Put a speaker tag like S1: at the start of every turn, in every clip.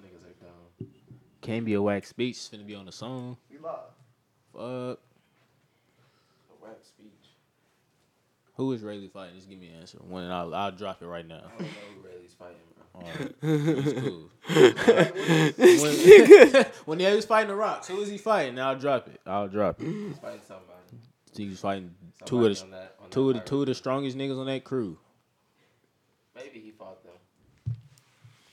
S1: niggas are dumb.
S2: Can't be a wax speech. It's finna be on the song.
S3: We live.
S2: Fuck.
S1: A wax speech.
S2: Who is Rayleigh fighting? Just give me an answer. When I'll, I'll drop it right now.
S1: I don't know who Rayleigh's fighting, bro.
S2: Alright. It's cool. when, when he was fighting the Rocks, who is he fighting? I'll drop it. I'll drop it.
S1: He's fighting somebody.
S2: He's fighting two of the
S1: on that, on
S2: two of the
S1: that
S2: two of the strongest niggas on that crew.
S1: pirate. Maybe he fought them.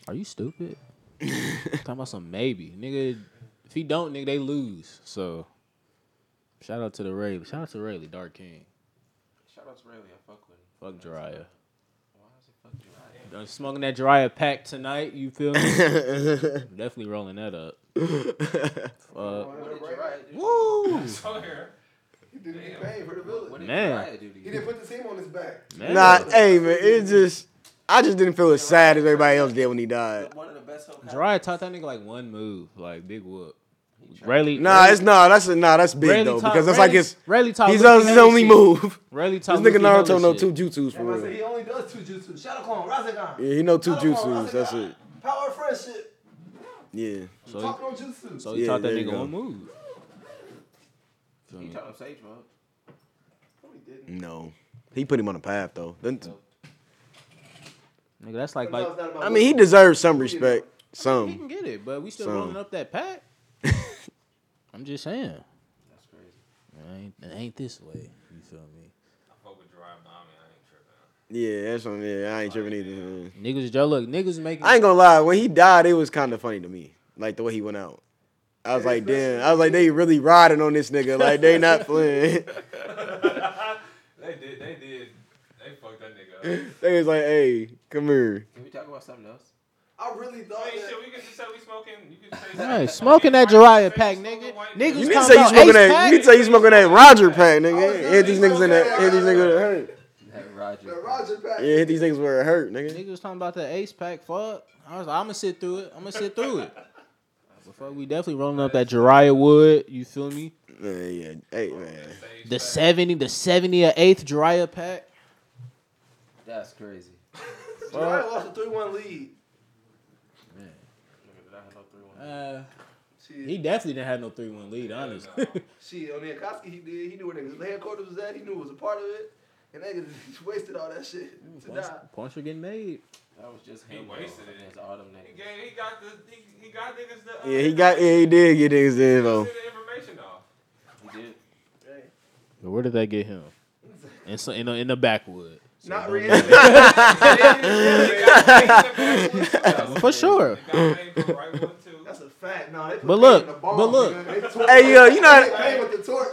S2: Are you stupid? Talking about some maybe, nigga. If he don't, nigga, they lose. So, shout out to the Ray. Shout out to Rayleigh, Dark King.
S1: Shout out to Rayleigh. I fuck with him.
S2: Fuck Jiraiya.
S1: Why is it fuck Jiraiya?
S2: Done smoking that Jiraiya pack tonight. You feel me? Definitely rolling that up. Fuck.
S1: What did Jiraiya do?
S2: Woo,
S4: So here.
S3: He didn't get paid for the village.
S1: What did
S2: Man.
S1: Do
S3: He didn't put the team on his back.
S2: man.
S5: Nah, hey man, it just I just didn't feel as sad as everybody else did when he died.
S1: One of the best
S2: Jiraiya taught that nigga like one move, like big whoop.
S1: He tried.
S2: Rayleigh.
S5: Nah, it's nah, that's nah, that's big
S2: Rayleigh
S5: though because that's like
S2: Rayleigh-
S5: his
S2: Rayleigh taught
S5: he's
S2: Luffy
S5: on his only
S2: shit.
S5: move.
S2: Rayleigh
S5: This
S2: taught
S5: nigga
S2: Luffy
S5: Naruto know two jutsus for real.
S3: he only does two jutsu. Shadow Clone, Rasengan.
S5: Yeah, he know two
S3: Shadow
S5: jutsus. That's it.
S3: Power of friendship.
S5: Yeah.
S2: So he,
S3: Talking jutsu.
S2: so he
S5: Yeah,
S2: taught that
S5: there you
S2: nigga one move.
S1: He taught him Sage Mode.
S3: No, he didn't.
S5: No. He put him on a path though. Then-
S2: Nigga, that's like like
S3: it's not about
S5: I mean, he deserves some respect. Some.
S2: he can get it, but we still
S5: Some.
S2: rolling up that pack. I'm just saying.
S1: That's crazy.
S2: It ain't, it ain't this way. You feel me?
S4: I fuck with Jiraiya, but I mean, I ain't tripping.
S5: Yeah, that's what yeah, I ain't tripping either. man.
S2: Niggas, Joe, look, niggas making.
S5: I ain't gonna lie, when he died, it was kind of funny to me. Like the way he went out. I was like, damn. I was like, they really riding on this nigga. Like they not playing.
S4: They did, they did, they fucked that nigga up.
S5: they was like, hey, come here.
S1: Can we talk about something else?
S3: I really thought
S4: I
S3: that.
S4: shit, we could just say we smoking. You could say
S2: Hey, smoking that Jiraiya pack, nigga. Niggas
S5: You
S2: was
S5: need to say you smoking that. You need to say you smoking that Roger pack, nigga.
S3: gonna
S5: Hit these niggas in that.
S3: that.
S5: Hit these niggas where it hurt.
S1: That Roger.
S3: The Roger pack.
S5: Yeah, hit these niggas where it hurt, nigga.
S2: Niggas was talking about the Ace pack. Fuck. I was like, I'm gonna sit through it. I'm gonna sit through it. But fuck, we definitely rolling up that Jiraiya wood. You feel me?
S5: Yeah, yeah. Hey man.
S2: The seventy, the seventy or eighth Jiraiya pack.
S1: That's crazy.
S3: Jiraiya lost a 3 1 lead.
S1: Man. did I no three one?
S2: Uh,
S3: Shit.
S2: he definitely didn't have no three one lead. Honestly.
S3: Shit, on the Akatsuki, he did. He knew where niggas' headquarters was at. He knew it was a part of it. And niggas just wasted all that shit to
S2: points,
S3: die.
S2: points were getting made.
S1: That was just
S4: He
S1: him.
S4: wasted
S1: though,
S4: it.
S1: against all them
S4: He, gave, he got the, he, he got niggas the. Uh,
S5: Yeah, he got. Yeah, he did get niggas the info.
S4: the information off.
S1: He did.
S3: Hey.
S2: But where did they get him? In so, in, the, in the backwood. So
S3: Not really.
S2: For sure.
S3: That's a fact. No, they
S2: But look,
S3: the bomb,
S2: but look.
S3: nigga. They tore-
S5: Hey, yo, you know.
S3: They paid torch.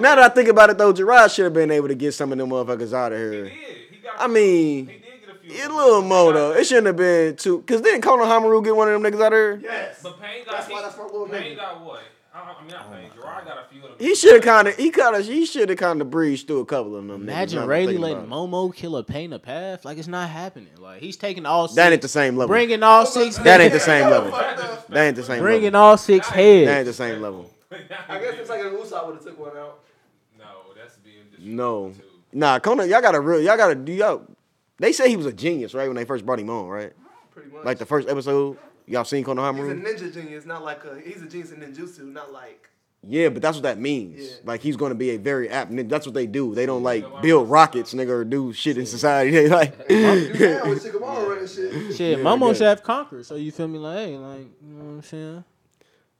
S5: Now that I think about it though, Jiraiya should have been able to get some of them motherfuckers out of
S4: He
S5: here.
S4: did. He got.
S5: I mean,
S4: he did get a few.
S5: a little more though. It shouldn't have been too. Cause didn't Konohamaru get one of them niggas out of here?
S3: Yes.
S4: But Pain got.
S3: That's
S4: he,
S3: why that's my little Pain
S4: got what? I, I mean, oh not Pain. Jiraiya got a few of them.
S5: He should have kind of. He kind of. He should have kind of breezed through a couple of them.
S2: Imagine
S5: now
S2: Rayleigh letting. Momo kill a pain a path. Like it's not happening. Like he's taking all six,
S5: That ain't the same level.
S2: bringing all six,
S5: That ain't the same level. That ain't the same
S2: bringing all six heads.
S5: That ain't the same level.
S3: I guess it's like if Usopp would have took one out.
S4: No, that's being
S5: No.
S4: too.
S5: Nah, Kono, y'all gotta real. Y'all gotta do y'all. They say he was a genius, right? When they first brought him on, right?
S3: Pretty much.
S5: Like the first episode. Y'all seen Kono
S3: He's a ninja genius, not like a. He's a genius in ninjutsu, not like.
S5: Yeah, but that's what that means.
S3: Yeah.
S5: Like he's gonna be a very apt. ninja. That's what they do. They don't like build rockets, nigga, or do shit in society. They like.
S3: You down with Shikamaru running shit.
S2: Shit,
S5: Yeah,
S2: Momo
S5: guess.
S2: should have conquered. So you feel me? Like, hey, like, you know what I'm saying?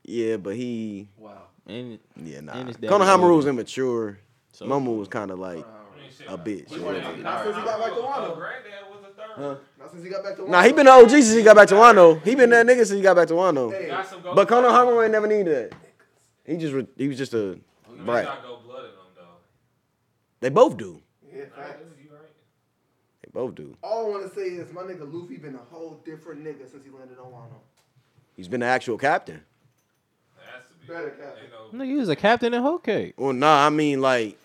S5: yeah, but he.
S1: Wow.
S2: And
S5: Yeah, nah.
S2: And his was
S5: Hamaru was
S2: older.
S5: immature.
S2: So-
S5: Momo was kind of like.
S4: I mean, shit,
S5: A bitch.
S4: we
S5: Yeah.
S4: Wanted to-
S3: Not since he got back to Wano.
S4: Granddad was a third.
S5: Huh?
S3: Not since he got back to.
S5: Nah, he been an OG since he got back to Wano. He been that nigga since he got back to Wano.
S3: Hey,
S5: But Kono
S4: gold-
S5: ain't never needed that. He just re- he was just a
S4: mean, he
S5: brat.
S4: got gold blood in him, though.
S5: They both do.
S3: Yeah,
S4: Nah,
S3: facts.
S4: you right.
S5: They both do.
S3: All I want to say is my nigga Luffy been a whole different nigga since he landed on Wano.
S5: He's been the actual captain.
S4: That has to be.
S3: Better captain.
S4: No-
S2: he was a captain in Whole Cake.
S5: Well, nah, I mean like,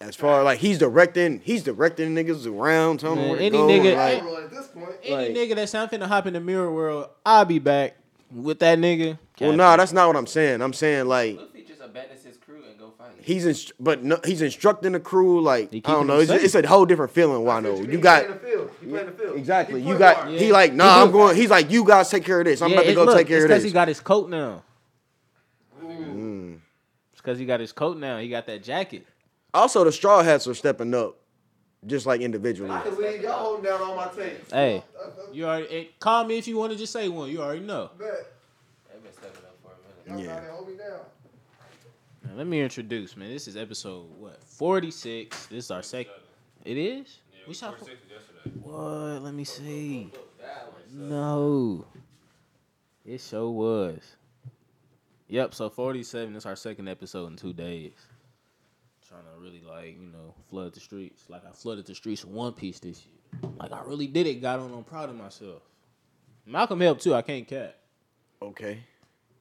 S5: as far like he's directing, he's directing niggas around, telling them
S2: Man,
S5: where to
S2: any
S5: go.
S2: nigga-
S5: like,
S3: Well, at this point,
S2: Any
S5: Like-
S2: nigga that's I'm finna hop in the mirror world, I'll be back with that nigga.
S5: well, nah, that's not what I'm saying. I'm saying like,
S1: Luffy just abandons his crew and go fight.
S5: He's inst- but no, he's instructing the crew. Like I don't know, it's, it's a whole different feeling.
S3: That's
S5: Wano,
S3: what
S5: you got
S3: He the field. He playing the field.
S5: exactly.
S3: He
S5: You got.
S3: guard.
S5: He like, nah, I'm going. He's like, you guys take care of this. I'm about to go
S2: look,
S5: take care
S2: it's
S5: of
S2: because he got his coat now.
S5: Mm.
S2: It's because he got his coat now. He got that jacket.
S5: Also, the straw hats are stepping up, just like individually.
S3: I can leave y'all holding down all my tapes.
S2: Hey, uh-huh. you already call me if you want to just say one. You already know.
S3: Bet.
S1: They've been stepping up for a minute.
S5: Yeah.
S3: hold me down.
S2: Now, let me introduce, man. This is episode what forty six. This is our second. It is.
S4: Yeah,
S2: We shot.
S4: 46 yesterday.
S2: What? Let me see. No. It sure was. Yep, so 47 is our second episode in two days. Trying to really, like, you know, flood the streets. Like, I flooded the streets with One Piece this year. Like, I really did it. Got on. I'm proud of myself. Malcolm helped, too. I can't cap.
S5: Okay.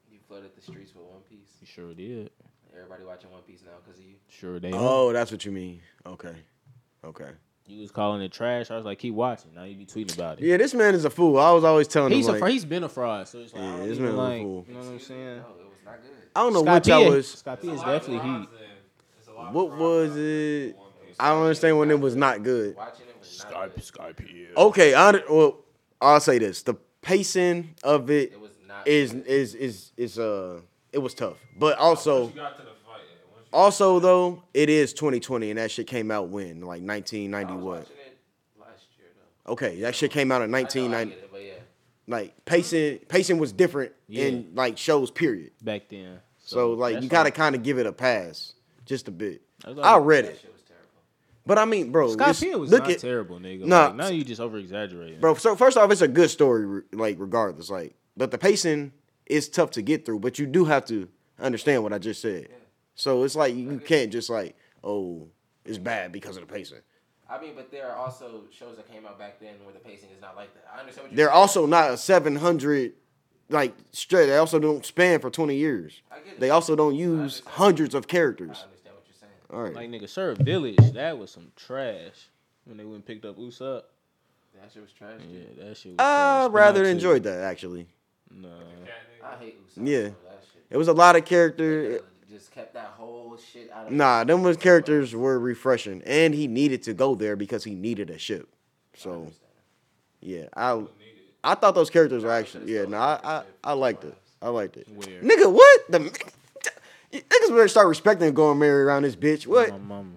S1: You flooded the streets with One Piece.
S2: You sure did.
S1: Everybody watching One Piece now because of you.
S2: Sure they
S5: Oh, that's what you mean. Okay. Okay.
S2: You was calling it trash. I was like, keep watching. Now you be tweeting about it.
S5: Yeah, this man is a fool. I was always telling
S2: He's
S5: him
S2: a
S5: like.
S2: He's been a fraud. So it's like,
S5: Yeah, this man was a fool.
S2: you know what I'm saying?
S1: No, it was not good.
S5: I don't know
S2: Scott
S5: what
S2: P.
S5: y'all was.
S2: Scott P is
S4: a lot of
S2: definitely
S4: lines
S2: heat.
S5: What was it? I don't understand when it was not good.
S1: Watching it was not good.
S2: Skype.
S5: Okay, I well, I'll say this: the pacing of it
S1: It was not
S5: is
S1: good.
S5: is is is uh, it was tough. But also,
S4: you got to the fight, yeah, once you-
S5: also though, it is 2020, and that shit came out when, like
S1: I
S5: 1990 what?
S1: last year though.
S5: Okay, that shit came out in
S1: I know, I
S5: 1990.
S1: it, yeah.
S5: Like pacing, pacing was different
S2: Yeah.
S5: in like shows. Period.
S2: Back then.
S5: So like you gotta kind of give it a pass, just a bit.
S2: that's like-
S5: I read it,
S1: shit was terrible.
S5: but I mean, bro,
S2: Scott
S5: it's-
S2: Penn was
S5: look
S2: not
S5: at
S2: terrible, nigga.
S5: Nah.
S2: Like, now you just over exaggerating.
S5: bro. So first off, it's a good story, like regardless. Like, but the pacing is tough to get through. But you do have to understand what I just said. So it's like you can't just like, oh, it's bad because of the pacing.
S1: I mean, but there are also shows that came out back then where the pacing is not like that. I understand what you're
S5: They're
S1: saying.
S5: also not a seven hundred, like straight. They also don't span for twenty years.
S1: I get it.
S5: They also don't use hundreds of
S1: I
S5: characters.
S1: understand what you're saying.
S5: All right.
S2: like nigga, Syrup Village, that was some trash. When they went and picked up Usopp.
S1: That shit was trash.
S2: Yeah, that shit was
S5: I
S2: trash.
S5: rather
S2: Not
S5: enjoyed that actually.
S2: No.
S1: I hate Usopp.
S5: Yeah.
S1: That shit.
S5: It was a lot of character.
S1: They Just kept that whole shit out of
S5: Nah, them was characters were refreshing, and he needed to go there because he needed a ship. So yeah, I I thought those characters were actually yeah. No, I I, I liked it. I liked it.
S2: Where?
S5: Nigga, what the niggas better start respecting going married around this bitch. What?
S2: My mama.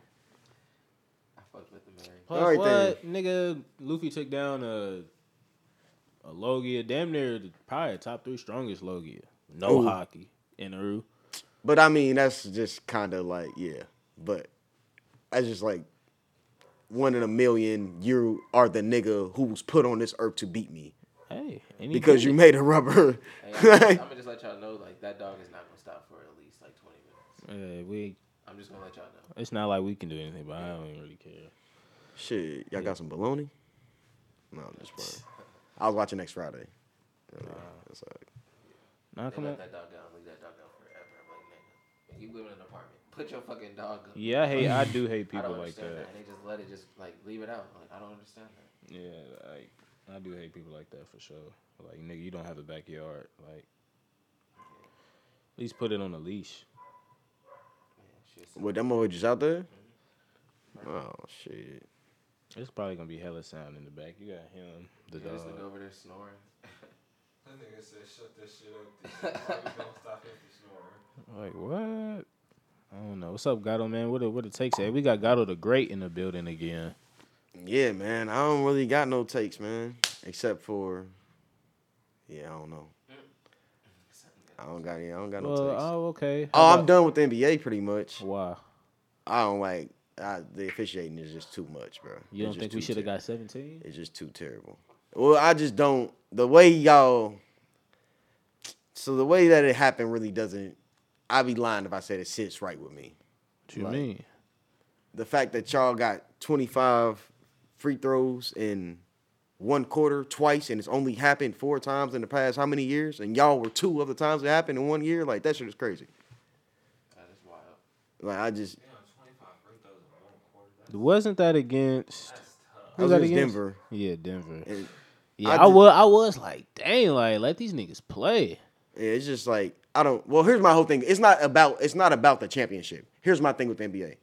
S1: I fucked with the Mary.
S2: Plus,
S5: Alright
S2: what? Nigga, Luffy took down a a Logia, damn near probably a top three strongest Logia. No
S5: Ooh.
S2: hockey in Aru.
S5: But I mean, that's just kind of like yeah. But that's just like one in a million. You are the nigga who was put on this earth to beat me
S2: Hey,
S5: because you made a rubber.
S1: Hey, I'm, gonna, I'm gonna just let y'all know, like that dog is not gonna stop for at least like 20 minutes.
S2: Yeah, we.
S1: I'm just gonna let y'all know.
S2: It's not like we can do anything, but I don't even really care.
S5: Shit, y'all got some bologna? No, I'm just playing. I was watching next Friday. Yeah, that's all right.
S2: Nah,
S1: They
S2: come
S1: let
S2: on.
S1: that dog down. Leave that dog down forever. I'm like, nigga, you live in an apartment. Put your fucking dog up.
S2: Yeah, I hate. I do hate
S1: I
S2: people
S1: don't
S2: like
S1: understand
S2: that.
S1: And they just let it just like leave it out. Like I don't understand that.
S2: Yeah, like I do hate people like that for sure. Like nigga, you don't have a backyard. Like at least put it on a leash.
S1: Yeah,
S5: What them over just out there? Oh shit.
S2: It's probably gonna be hella sound in the back. You got him, the
S1: yeah, this nigga
S2: dog.
S1: over there snoring.
S4: That nigga said, shut that shit up. Why you don't stop him from snoring?
S2: Like what? I don't know. What's up, Gato man? What it, what it takes? Hey, we got Gato the Great in the building again.
S5: Yeah, man. I don't really got no takes, man. Except for Yeah, I don't know. I don't got yeah, I don't got no
S2: Well,
S5: takes.
S2: oh okay.
S5: oh,
S2: How
S5: I'm done with the NBA pretty much.
S2: about- Why?
S5: I don't like I, the officiating is just too much, bro.
S2: You don't think we should have got seventeen?
S5: It's just too terrible. Well, I just don't. The way y'all. So the way that it happened really doesn't. I'd be lying if I said it sits right with me.
S2: What you
S5: Like,
S2: mean?
S5: The fact that y'all got 25 free throws in one quarter twice, and it's only happened four times in the past how many years? And y'all were two of the times it happened in one year. Like that shit is crazy.
S1: That is wild.
S5: Like I just.
S4: Damn, 25 free throws in one quarter. That's,
S2: Wasn't that against?
S4: that's
S2: Who
S5: was
S2: that
S5: against
S2: against?
S5: Denver.
S2: Yeah, Denver.
S5: And
S2: Yeah,
S5: I
S2: I, was. I was like, dang, like let these niggas play.
S5: Yeah, it's just like I don't. Well, here's my whole thing. It's not about. It's not about the championship. Here's my thing with the NBA.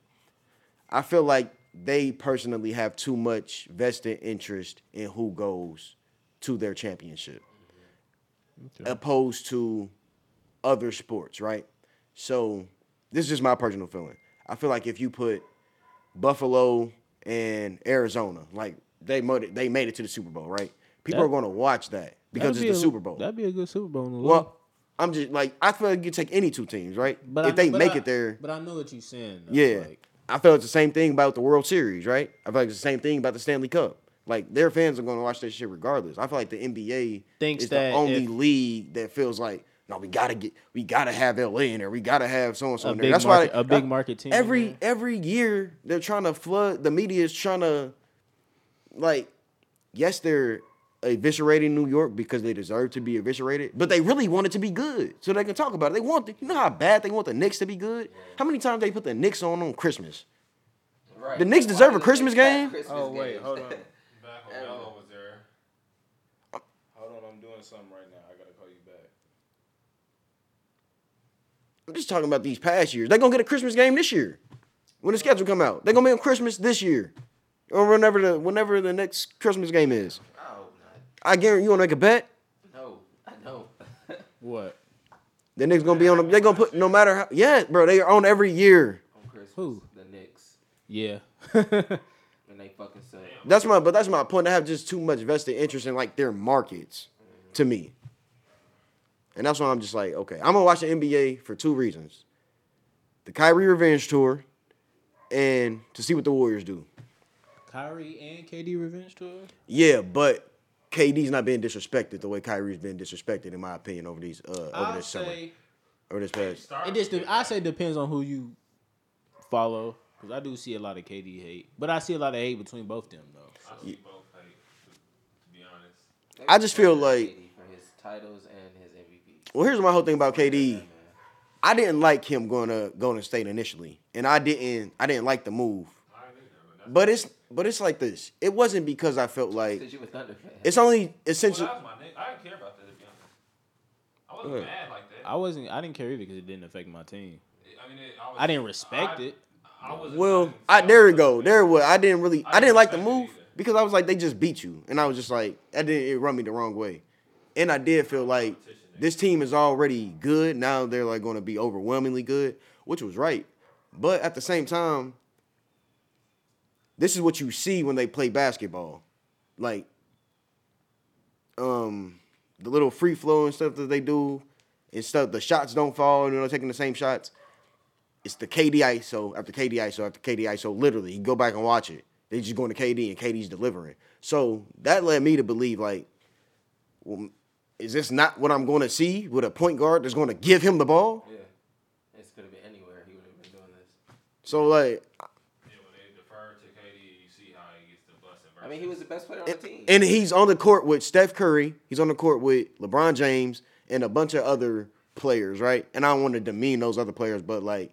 S5: I feel like they personally have too much vested interest in who goes to their championship, opposed to other sports, right? So this is just my personal feeling. I feel like if you put Buffalo and Arizona, like they made it, they made it to the Super Bowl, right? People
S2: That-
S5: are going to watch that because it's
S2: be
S5: the
S2: a-
S5: Super Bowl.
S2: That'd be a good Super Bowl. In the league.
S5: Well, I'm just like I feel like you take any two teams, right?
S2: but
S5: if
S2: I-
S5: they
S2: but
S5: make
S2: I-
S5: it there,
S2: But I know what you're saying. though.
S5: yeah.
S2: Like,
S5: I feel it's the same thing about the World Series, right? I feel like it's the same thing about the Stanley Cup. Like their fans are going to watch that shit regardless. I feel like the NBA
S2: Thinks
S5: is
S2: that
S5: the only
S2: if-
S5: league that feels like no, we gotta get, we gotta have LA in there, we gotta have so and so in there. That's
S2: market,
S5: why
S2: a big market team.
S5: every every year they're trying to flood the media is trying to like yes they're eviscerating New York because they deserve to be eviscerated, but they really want it to be good so they can talk about it. They want the, you know how bad they want the Knicks to be good. How many times they put the Knicks on on Christmas?
S1: Right.
S5: The Knicks
S1: Why
S5: deserve
S1: do
S5: a Christmas game?
S1: Christmas
S2: Oh, wait,
S1: games?
S2: hold on.
S4: Back when
S1: Ever.
S4: Was there.
S2: Hold on, I'm doing something right now. I gotta call you back.
S5: I'm just talking about these past years. They're gonna get a Christmas game this year when the schedule come out. They're gonna be on Christmas this year or whenever the whenever the next Christmas game is.
S1: I hope not.
S5: I guarantee you want to make a bet.
S1: No, I know.
S2: What?
S5: The Knicks gonna be on. The, they're gonna put no matter how. Yeah, bro, they are on every year.
S1: On Christmas,
S2: Who?
S1: the Knicks,
S2: Yeah.
S1: and they fucking suck.
S5: That's my, but that's my point. They have just too much vested interest in like their markets, mm-hmm. to me. And that's why I'm just like, okay, I'm gonna watch the NBA for two reasons: the Kyrie revenge tour, and to see what the Warriors do.
S2: Kyrie and KD revenge tour.
S5: Yeah, but KD's not being disrespected the way Kyrie's been disrespected, in my opinion, over these uh over
S2: I
S5: this summer, over this past.
S2: It just. de- I say it depends on who you follow. Cause I do see a lot of KD hate, but I see a lot of hate between both them though.
S4: I see both hate, to, to be honest.
S5: I just feel like-
S1: for his titles and his MVP.
S5: Well, here's my whole thing about KD. I didn't like him going to Golden State initially, and I didn't. I didn't like the move.
S4: I ain't either, but that's,
S5: But it's but it's like this. It wasn't because I felt like
S1: Because you a Thunder fan.
S5: it's only
S4: well,
S5: essentially.
S4: that was my nigga. I didn't care about that to be honest. I wasn't
S5: Good.
S4: mad like that.
S2: I wasn't. I didn't care either because it didn't affect my team.
S4: I mean, it, I, was,
S2: I didn't respect
S4: I,
S2: it.
S4: I wasn't
S5: Well, I there we go. There it was. I didn't really.
S4: I
S5: I didn't
S4: didn't
S5: like the move because I was like they just beat you, and I was just like that didn't it run me the wrong way, and I did feel like eh? this team is already good. Now they're like going to be overwhelmingly good, which was right, but at the same time, this is what you see when they play basketball, like um the little free flow and stuff that they do, and stuff. The shots don't fall, you know, taking the same shots it's the KD ISO after KD ISO after KD ISO. Literally, you go back and watch it. They just going to KD and KD's delivering. So that led me to believe like, well, is this not what I'm going to see with a point guard that's going to give him the ball?
S1: Yeah. This could have been anywhere. He would have been doing this.
S5: So like,
S4: Yeah, when they defer to KD, you see how he gets the bus and
S1: I mean, he was the best player on
S5: and,
S1: the team.
S5: and he's on the court with Steph Curry. He's on the court with LeBron James and a bunch of other players, right? And I don't want to demean those other players, but like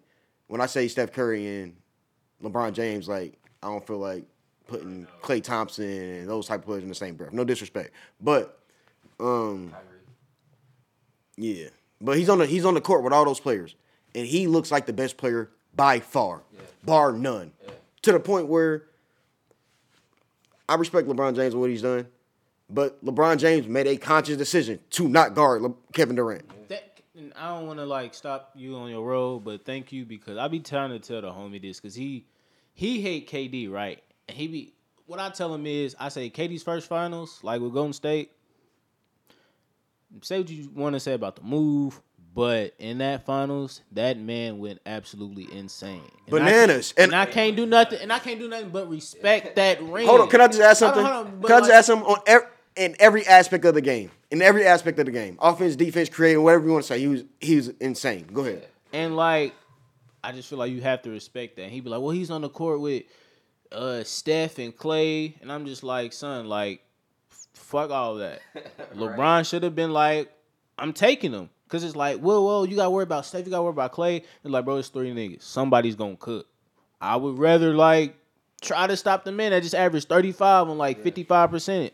S5: when I say Steph Curry and LeBron James, like I don't feel like putting Klay Thompson and those type of players in the same breath. No disrespect, but um,
S1: Kyrie.
S5: yeah, but he's on the he's on the court with all those players, and he looks like the best player by far,
S1: Yeah.
S5: bar none.
S1: Yeah.
S5: To the point where I respect LeBron James and what he's done, but LeBron James made a conscious decision to not guard Le- Kevin Durant.
S2: That I don't want to like stop you on your road, but thank you because I be trying to tell the homie this because he he hate KD right, and he be what I tell him is I say KD's first finals like with Golden State. Say what you want to say about the move, but in that finals, that man went absolutely insane. And I
S5: Bananas.
S2: and,
S5: And-
S2: I can't do nothing, and I can't do nothing but respect that ring.
S5: Hold on, can I just ask
S2: Hold on,
S5: something?
S2: hold on, but
S5: can I just
S2: like-
S5: ask something on every, in every aspect of the game? In every aspect of the game, offense, defense, creating, whatever you want to say, he was he was insane. Go ahead.
S2: And like, I just feel like you have to respect that. And he'd be like, well, he's on the court with uh Steph and Klay, and I'm just like, son, like, fuck all that. LeBron should have been like, I'm taking him. Cause it's like, whoa, whoa, you gotta worry about Steph, you gotta worry about Klay. It's like, bro, it's three niggas. Somebody's gonna cook. I would rather like try to stop the man that just averaged 35 on like 55%.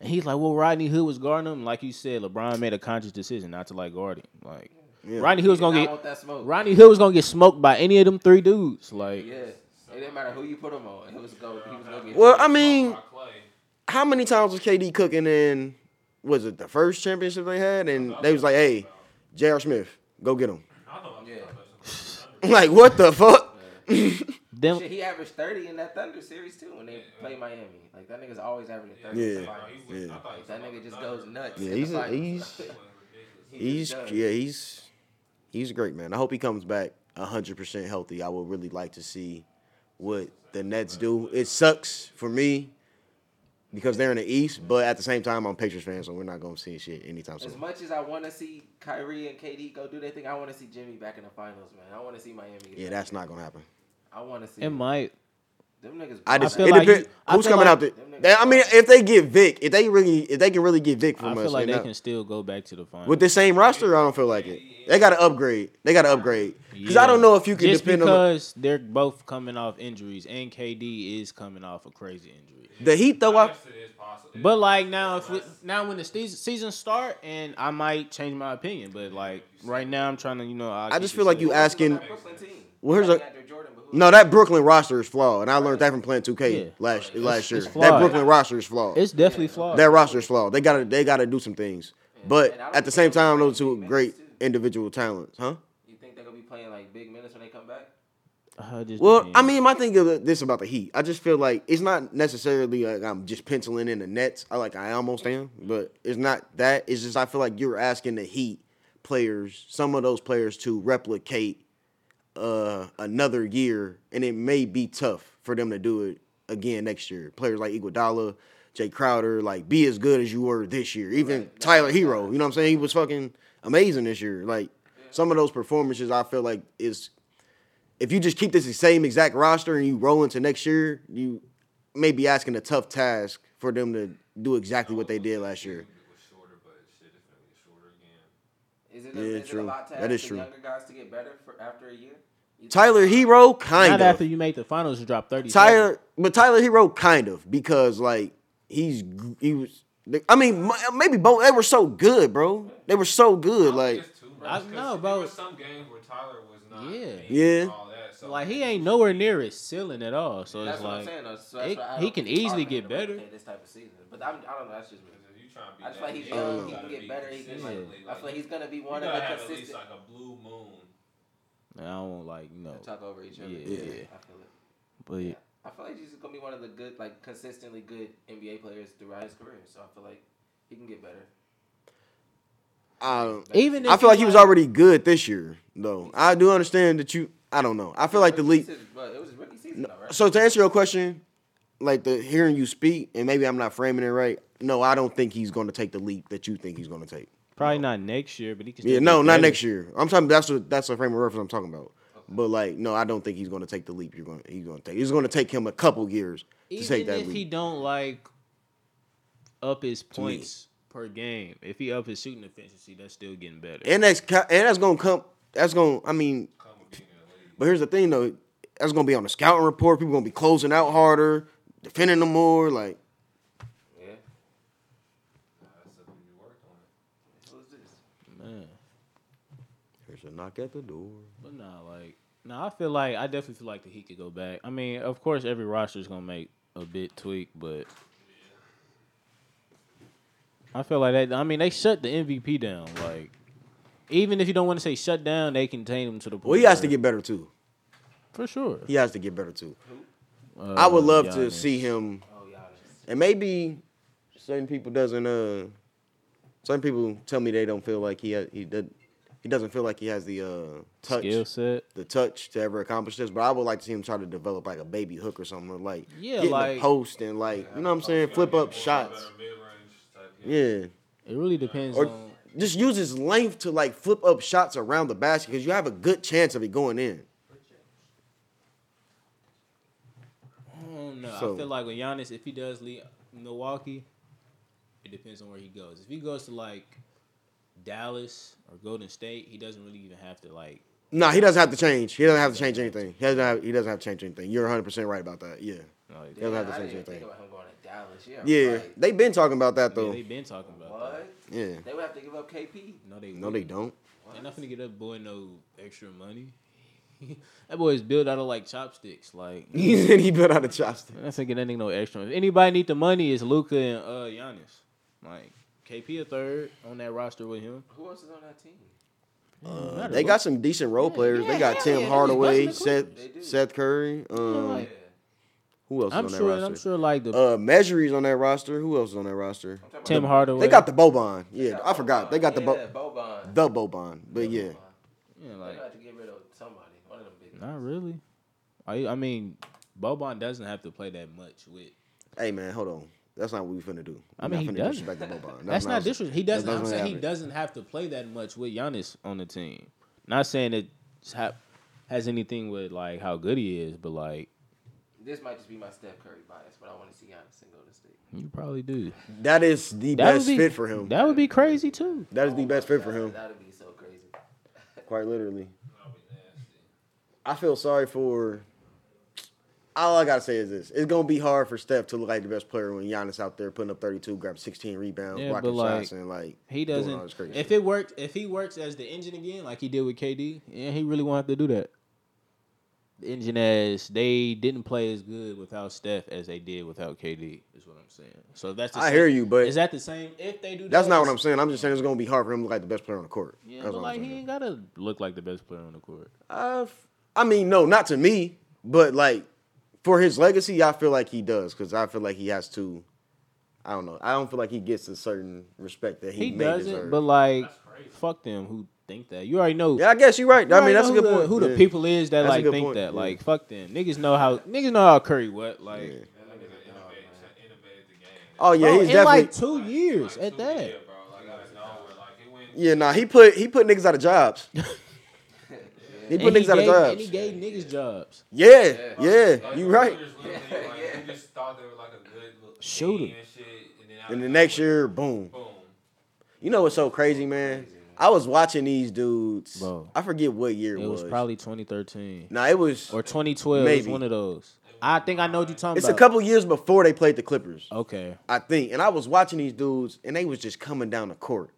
S2: And he's like, well, Rodney Hood was guarding him. Like you said, LeBron made a conscious decision not to like guard him. Like,
S5: Yeah.
S2: Rodney Hood was gonna get
S1: want that smoke.
S2: Rodney Hood was gonna get smoked by any of them three dudes. Like
S1: Yeah, it didn't matter who you put him on. It was go. He was gonna get.
S5: Well,
S1: smoked.
S5: I mean, how many times was KD cooking in? Was it the first championship they had? And they was like, "Hey, J.R. Smith, go get him."
S4: I know.
S1: Yeah.
S5: Like, what the fuck?
S2: them.
S1: Shit, he averaged thirty in that Thunder series too when they played Miami. Like that nigga's always averaging thirty.
S5: Yeah.
S1: in the finals.
S5: Yeah.
S1: Like, that nigga just goes nuts.
S5: Yeah,
S1: in
S5: he's a,
S1: finals.
S5: he's
S1: He
S5: he's
S1: does.
S5: yeah he's he's a great man. I hope he comes back hundred percent healthy. I would really like to see what the Nets do. It sucks for me because they're in the East, but at the same time, I'm a Patriots fan, so we're not gonna see shit anytime soon.
S1: As much as I want to see Kyrie and KD go do their thing, I want to see Jimmy back in the finals, man. I want to see Miami.
S5: Yeah, that's not gonna happen.
S1: I want to see.
S2: It might.
S1: Them niggas.
S5: I just
S2: feel
S5: it
S2: like
S5: depends.
S2: you- I
S5: Who's
S2: feel
S5: coming
S2: like-
S5: out there? They- I mean, if they get Vic, if they really, if they can really get Vic
S2: I
S5: from
S2: feel
S5: us,
S2: like they
S5: not-
S2: can still go back to the final.
S5: with the same roster, I don't feel like it. They got to upgrade. They got to upgrade because I don't know if you can
S2: just
S5: depend on
S2: because they're both coming off injuries and KD is coming off a crazy injury.
S5: The, the Heat. Though I,
S4: Yes, it is possible.
S2: But like now, if it, now when the season season start, and I might change my opinion. But like right now, I'm trying to you know. I'll
S5: I just feel like you asking.
S1: That Brooklyn.
S5: Well, here's a-
S1: after Jordan, but who-
S5: No, that Brooklyn roster is flawed, and I learned that from playing 2K
S2: Yeah.
S5: last last year. that. Brooklyn roster is flawed.
S2: It's definitely flawed.
S5: that roster is flawed. They gotta they gotta do some things, but
S1: And I don't
S5: at the same time, those two great individual talents, huh?
S1: You think they're gonna be playing like big minutes when they come back?
S2: Uh,
S5: Well,
S2: depends.
S5: I mean, my thing of this about the Heat, I just feel like it's not necessarily like I'm just penciling in the Nets. I like I almost am, but it's not that. It's just I feel like you're asking the Heat players, some of those players, to replicate uh, another year, and it may be tough for them to do it again next year. Players like Iguodala, Jae Crowder, like be as good as you were this year. Even
S1: Right.
S5: Tyler Herro, you know what I'm saying? He was fucking amazing this year. Like some of those performances, I feel like is if you just keep this the same exact roster and you roll into next year, you may be asking a tough task for them to do exactly what they did last year.
S4: It was shorter, but shit is gonna get shorter again.
S1: Is it,
S5: Yeah,
S1: it
S5: true.
S1: a lot to
S5: That
S1: ask
S5: is
S1: the
S5: true.
S1: younger guys to get better for after a year? You think-
S5: Tyler Herro, kind
S2: not
S5: of.
S2: Not after you make the finals, you drop thirty.
S5: Tyler, but Tyler Herro, kind of, because like he's he was. I mean, maybe both. They were so good, bro. They were so good.
S4: I
S5: Like
S4: think it's too much,
S2: I
S4: 'cause
S2: know,
S4: there was some games where Tyler was not.
S2: Yeah.
S5: Yeah.
S4: All that, so
S2: like he ain't nowhere near his ceiling at all. So
S1: That's
S2: it's
S1: what I'm
S2: like
S1: saying. Though. So that's
S2: it-
S1: why I
S2: he can easily get better.
S1: This type of season, but I'm, I don't know. That's just me.
S4: You trying to be
S1: I just feel like he's
S4: that
S1: young.
S4: good,
S1: uh,
S4: He
S1: can get
S4: be
S1: better. He can like.
S4: consistently,
S1: I feel like he's gonna be one of the
S4: have at least
S1: consistent.
S4: like a blue moon.
S2: I don't like you know.
S1: Talk over each other.
S2: Yeah.
S1: I feel it.
S2: But yeah.
S1: I feel like he's gonna be one of the good, like consistently good NBA players throughout his career. So I feel like he can get better.
S5: Um,
S2: even if
S5: I feel like he was
S2: like-
S5: already good this year, though. I do understand that you. I don't know. I feel like the
S1: Rookie
S5: league.
S1: season, But it was his rookie season, though, right?
S5: So to answer your question, like the hearing you speak, and maybe I'm not framing it right. No, I don't think he's going to take the leap that you think he's going to take.
S2: Probably not next year, but he can. Still
S5: Yeah,
S2: get
S5: no, not
S2: better.
S5: next year. I'm talking. That's what that's the frame of reference I'm talking about. But like, no, I don't think he's going to take the leap. You're going. to He's going to take. It's going to take him a couple years to take that
S2: if he don't like up his points per game, if he up his shooting efficiency, that's still getting better.
S5: And that's and that's going to come. That's going. to I mean,
S4: Come with being in the league.
S5: but here's the thing though. That's going to be on the scouting report. People going to be closing out harder, defending them more. Like,
S1: Yeah.
S4: Nah, That's something you worked on. it.
S1: Who's this?
S2: Man.
S5: there's a knock at the door.
S2: But nah, like, nah, I feel like I definitely feel like that he could go back. I mean, of course, every roster is gonna make a bit tweak, but I feel like that. I mean, they shut the MVP down. Like, even if you don't want to say shut down, they contain him to the point.
S5: Well, he has to get better too.
S2: for sure.
S5: He has to get better too.
S2: Uh,
S5: I would love to see him
S1: Oh,
S5: And maybe certain people doesn't uh certain people tell me they don't feel like he ha- he did he doesn't feel like he has the uh touch
S2: skill set.
S5: the touch to ever accomplish this. But I would like to see him try to develop like a baby hook or something or like
S2: Yeah,
S5: get in
S2: like-
S5: the post and like you know what I'm saying, flip up shots.
S4: Better mid-range type game.
S5: Yeah.
S2: It really depends
S5: Or
S2: on.
S5: just use his length to like flip up shots around the basket because you have a good chance of it going in.
S2: I don't know.
S5: So-
S2: I feel like with Giannis, if he does leave Milwaukee, it depends on where he goes. If he goes to like Dallas or Golden State, he doesn't really even have to like.
S5: No, he doesn't have to change. He doesn't have to change anything. He doesn't have, he doesn't have to change anything. You're 100 percent right about that. Yeah.
S2: Like
S5: He doesn't have to
S1: I
S5: change
S1: didn't even
S5: anything.
S1: think about him going to Dallas. Yeah.
S5: Yeah,
S1: Right.
S5: they've been talking about that
S2: yeah,
S5: though.
S2: they've been talking about
S1: What?
S2: that.
S5: Yeah.
S1: They would have to give up KP.
S2: No, they
S5: No, they don't.
S2: They're not gonna get that boy no extra money. that boy is built out of like chopsticks. Like
S5: He said he built out a chopstick.
S2: that's not get anything no extra. If anybody need the money, it's Luka and uh Giannis. Like KP a third on that roster with him.
S1: Who else is on that team?
S5: Uh, they got some decent role players.
S2: yeah,
S5: they got
S2: hell
S5: Tim
S2: yeah,
S5: Hardaway, Seth
S2: busting
S1: the Clippers.
S5: Seth Curry. Um,
S2: like-
S5: who else
S2: I'm
S5: on that
S2: sure. I'm sure. Like the
S5: Uh, Measury's on that roster. Who else is on that roster?
S2: Tim
S1: about
S2: Hardaway.
S5: They got the Boban.
S1: They
S5: Yeah,
S1: got
S5: I forgot. They got the
S1: Boban.
S5: Bo-
S1: yeah, Boban.
S5: the Boban. But yeah,
S1: Boban.
S2: yeah,
S1: They
S2: like
S1: got to get rid of somebody. One of them big.
S2: not really. I I mean, Boban doesn't have to play that much with.
S5: hey man, hold on. That's not what we finna do.
S2: I mean,
S5: not
S2: he
S5: finna
S2: doesn't.
S5: disrespect the Boban.
S2: That's, not disrespect. He doesn't. I'm saying he doesn't have to play that much with Giannis on the team. Not saying it ha- has anything with like how good he is, but like
S1: This might just be my Steph Curry bias, but I want to see Giannis in Golden State.
S2: you probably do.
S5: That is the
S2: That
S5: best
S2: be-
S5: fit for him.
S2: That would be crazy too.
S5: That is the oh best fit for him.
S1: That'd be so crazy.
S5: Quite literally.
S4: That'll be nasty.
S5: I feel sorry for. All I gotta say is this: it's gonna be hard for Steph to look like the best player when Giannis out there putting up 32, grabbing 16 rebounds,
S2: Yeah,
S5: blocking
S2: but, like,
S5: shots, and like
S2: He
S5: doing all
S2: doesn't.
S5: this crazy
S2: If
S5: shit.
S2: it works, if he works as the engine again, like he did with KD, yeah, he really won't have to do that. Engine as they didn't play as good without Steph as they did without KD is what I'm saying. So that's the
S5: I
S2: same,
S5: hear you, but
S2: is that the same? If they do, that,
S5: that's not what I'm saying. I'm just saying it's gonna be hard for him to look like the best player on the court.
S2: Yeah,
S5: That's
S2: but like he ain't gotta look like the best player on the court.
S5: Uh, I mean, no, not to me, but like for his legacy, I feel like he does because I feel like he has to. I don't know. I don't feel like he gets a certain respect that he,
S2: He doesn't,
S5: deserve.
S2: but like, fuck them who think that. You already know.
S5: yeah, I guess you're right.
S2: you
S5: I mean, that's a good
S2: the,
S5: point.
S2: Who the people is that
S5: That's
S2: like think
S5: point,
S2: that.
S5: yeah.
S2: Like, fuck them. Niggas know how niggas know how Curry what. Like,
S5: Yeah.
S4: Innovated, innovated the game.
S5: Oh yeah,
S2: bro,
S5: he's
S2: in
S5: definitely.
S2: like two years
S4: Like,
S2: at
S4: two-
S2: that.
S4: Yeah, bro. Like, out of nowhere. Like, it went.
S5: Yeah, nah, he put he put niggas out of jobs. He
S2: And
S5: put
S2: he,
S5: niggas out of jobs.
S2: and he gave niggas jobs.
S5: Yeah,
S1: Yeah.
S5: yeah,
S4: Like,
S5: you
S4: the
S5: right.
S4: Warriors literally, like, We just thought they were like a good little
S2: Shooter.
S4: and then out
S5: And
S4: of
S5: the next year, boom.
S4: boom.
S5: You know what's so crazy, man? I was watching these dudes.
S2: Bro.
S5: I forget what year it,
S2: It was probably 2013
S5: Nah, it was.
S2: or 2012. It was
S5: Maybe.
S2: one of those. I think I know what you're talking about.
S5: It's a couple years before they played the Clippers.
S2: Okay.
S5: I think. And I was watching these dudes, and they was just coming down the court.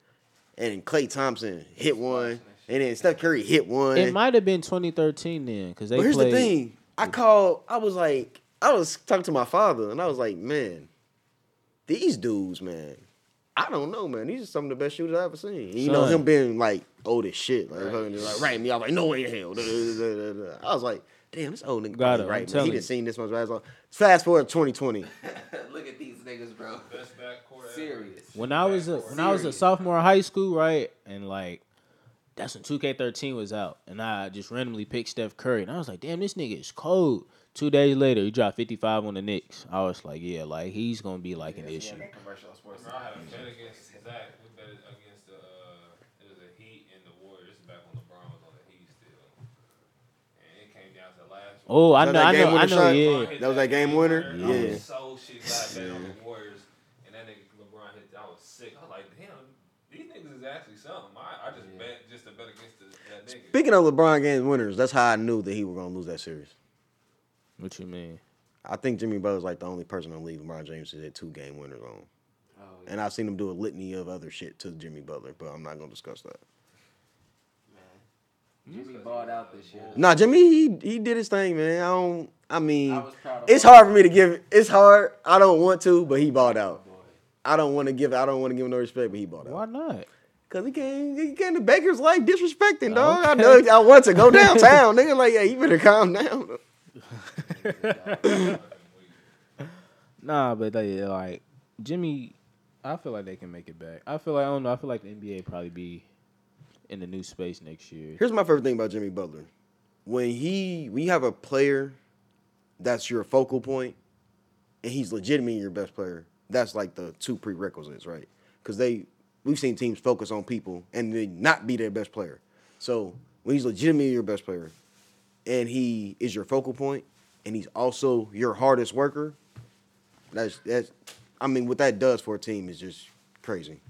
S5: And Klay Thompson hit one, and then Steph Curry hit one.
S2: It might have been 2013 then, because they
S5: but here's
S2: played.
S5: the thing: I called. I was like, I was talking to my father, and I was like, man, these dudes, man. I don't know, man. These are some of the best shooters I've ever seen. You know him being like old as shit, like,
S1: Right.
S5: fucking just, like writing me. I was like, no way in hell. I was like, damn, this old nigga
S2: Got
S5: probably
S2: it, I'm
S5: right. Man. He didn't seen this much basketball. Fast forward to 2020.
S1: Look at these niggas, bro.
S4: Best backcourt.
S1: Serious.
S2: When I was a, when I was a sophomore in high school, right, and like that's when 2K13 was out, and I just randomly picked Steph Curry, and I was like, damn, this nigga is cold. Two days later, he dropped 55 on the Knicks. I was like, yeah, like he's gonna be like an issue.
S1: that commercial Sports
S4: Remember, I had a bet against Zach. We bet against the uh, it was the Heat and the Warriors. Back when LeBron was on the Heat still, and it came down to the last. one.
S2: Oh, I know,
S5: that
S2: I know, I know,
S5: shot?
S2: yeah.
S5: That was that game winner?
S4: I
S5: Yeah.
S4: was so shit glad I bet on the Warriors, and that nigga LeBron hit. I was sick. I was like, damn, these niggas is actually something. I, I just
S1: Yeah.
S4: bet just to bet against the, that nigga.
S5: Speaking of LeBron games winners, that's how I knew that he was gonna lose that series.
S2: What you mean?
S5: I think Jimmy Butler's like the only person in the league LeBron James has hit two game winners on.
S1: Oh, yeah,
S5: And I've seen him do a litany of other shit to Jimmy Butler, but I'm not gonna discuss that.
S1: man. Jimmy balled out this year.
S5: Nah, Jimmy, he he did his thing, man. I don't. I mean,
S1: I was proud of
S5: it's hard for me to give. It's hard. I don't want to, but he balled out.
S1: Boy.
S5: I don't want to give. I don't want to give him no respect, but he balled out.
S2: Why not?
S5: Cause he came. He came to Baker's like disrespecting, dog. I know. I want to go downtown, nigga. Like, yeah, you better calm down.
S2: Nah, but they like Jimmy. I feel like they can make it back. I feel like I don't know. I feel like the NBA probably be in the new space next year.
S5: Here's my favorite thing about Jimmy Butler. When he, when you have a player that's your focal point, and he's legitimately your best player, that's like the two prerequisites, right? Because they, we've seen teams focus on people and they not be their best player. So when he's legitimately your best player, and he is your focal point, and he's also your hardest worker, that's that's, I mean, what that does for a team is just crazy.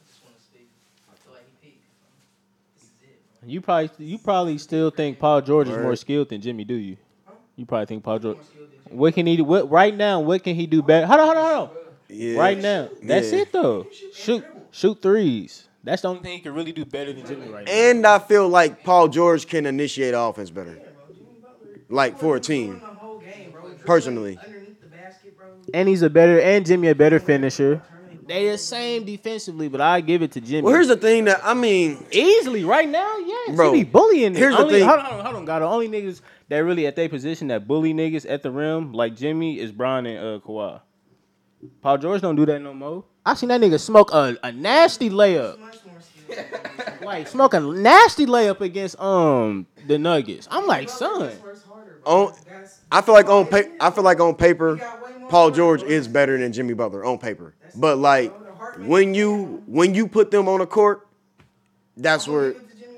S6: I just want to speak. I feel like he peaked. This is it. bro.
S2: You probably you probably still think Paul George is more skilled than Jimmy, do you? You probably think Paul George.
S6: More skilled than Jimmy.
S2: What can he do? What right now? What can he do better? Hold on, hold on, hold on.
S5: Yeah.
S2: right now. That's
S5: Yeah.
S2: it though. Shoot, shoot threes. That's the only thing he can really do better than Jimmy right now.
S5: And I feel like Paul George can initiate offense better. Like for a team.
S6: The whole game, bro. Dribbling
S5: Personally.
S6: Underneath the basket, bro.
S2: And he's a better, and Jimmy a better finisher. They the same defensively, but I give it to Jimmy.
S5: Well, here's the thing that I mean,
S2: Easily right now, yeah,
S5: Bro,
S2: he be bullying.
S5: here's
S2: niggas.
S5: the
S2: only,
S5: thing.
S2: Hold on, hold on, hold on, God. The only niggas that really at their position that bully niggas at the rim like Jimmy is Bron and uh, Kawhi. Paul George don't do that no more. I seen that nigga smoke a, a nasty layup,
S6: Much more skill.
S2: like smoke a nasty layup against um the Nuggets. I'm like, son,
S5: on I feel like on pa- I feel like on paper, Paul George is better than Jimmy Butler on paper. But like when you when you put them on the court, that's where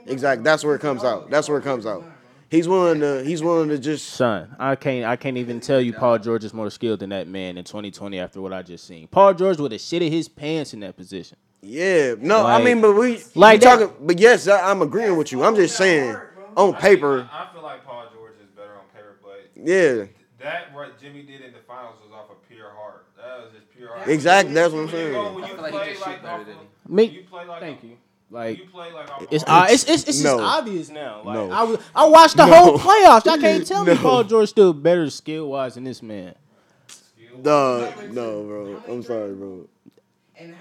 S5: exactly that's where it comes out. That's where it comes out. He's willing to he's willing to just
S2: son, I can't I can't even tell you Paul George is more skilled than that man in 2020 after what I just seen. Paul George would have shitted his pants in that position.
S5: yeah. No, I mean, but we
S2: like
S5: like
S2: that-
S5: talking. But yes, I, I'm agreeing with you. I'm just saying on paper,
S4: I, I feel like Paul George is better on paper, but
S5: yeah.
S4: that what Jimmy did in the finals was off of pure heart. That was just pure heart.
S5: Exactly, that's what I'm
S4: When you go-
S5: saying.
S4: when
S1: I
S4: you
S1: feel like he
S4: play
S1: just shoot
S4: like
S1: better
S4: off
S1: than
S4: of-
S2: Me,
S4: you play like
S2: thank you.
S4: When
S2: Like
S4: you play like
S2: It's uh, it's it's, it's
S5: No.
S2: just obvious now. Like
S5: No.
S2: I was, I watched the
S5: No.
S2: whole playoffs. Y'all can't tell me Paul George still better skill wise than this man.
S4: skill.
S5: Duh, no, bro. I'm sorry, bro.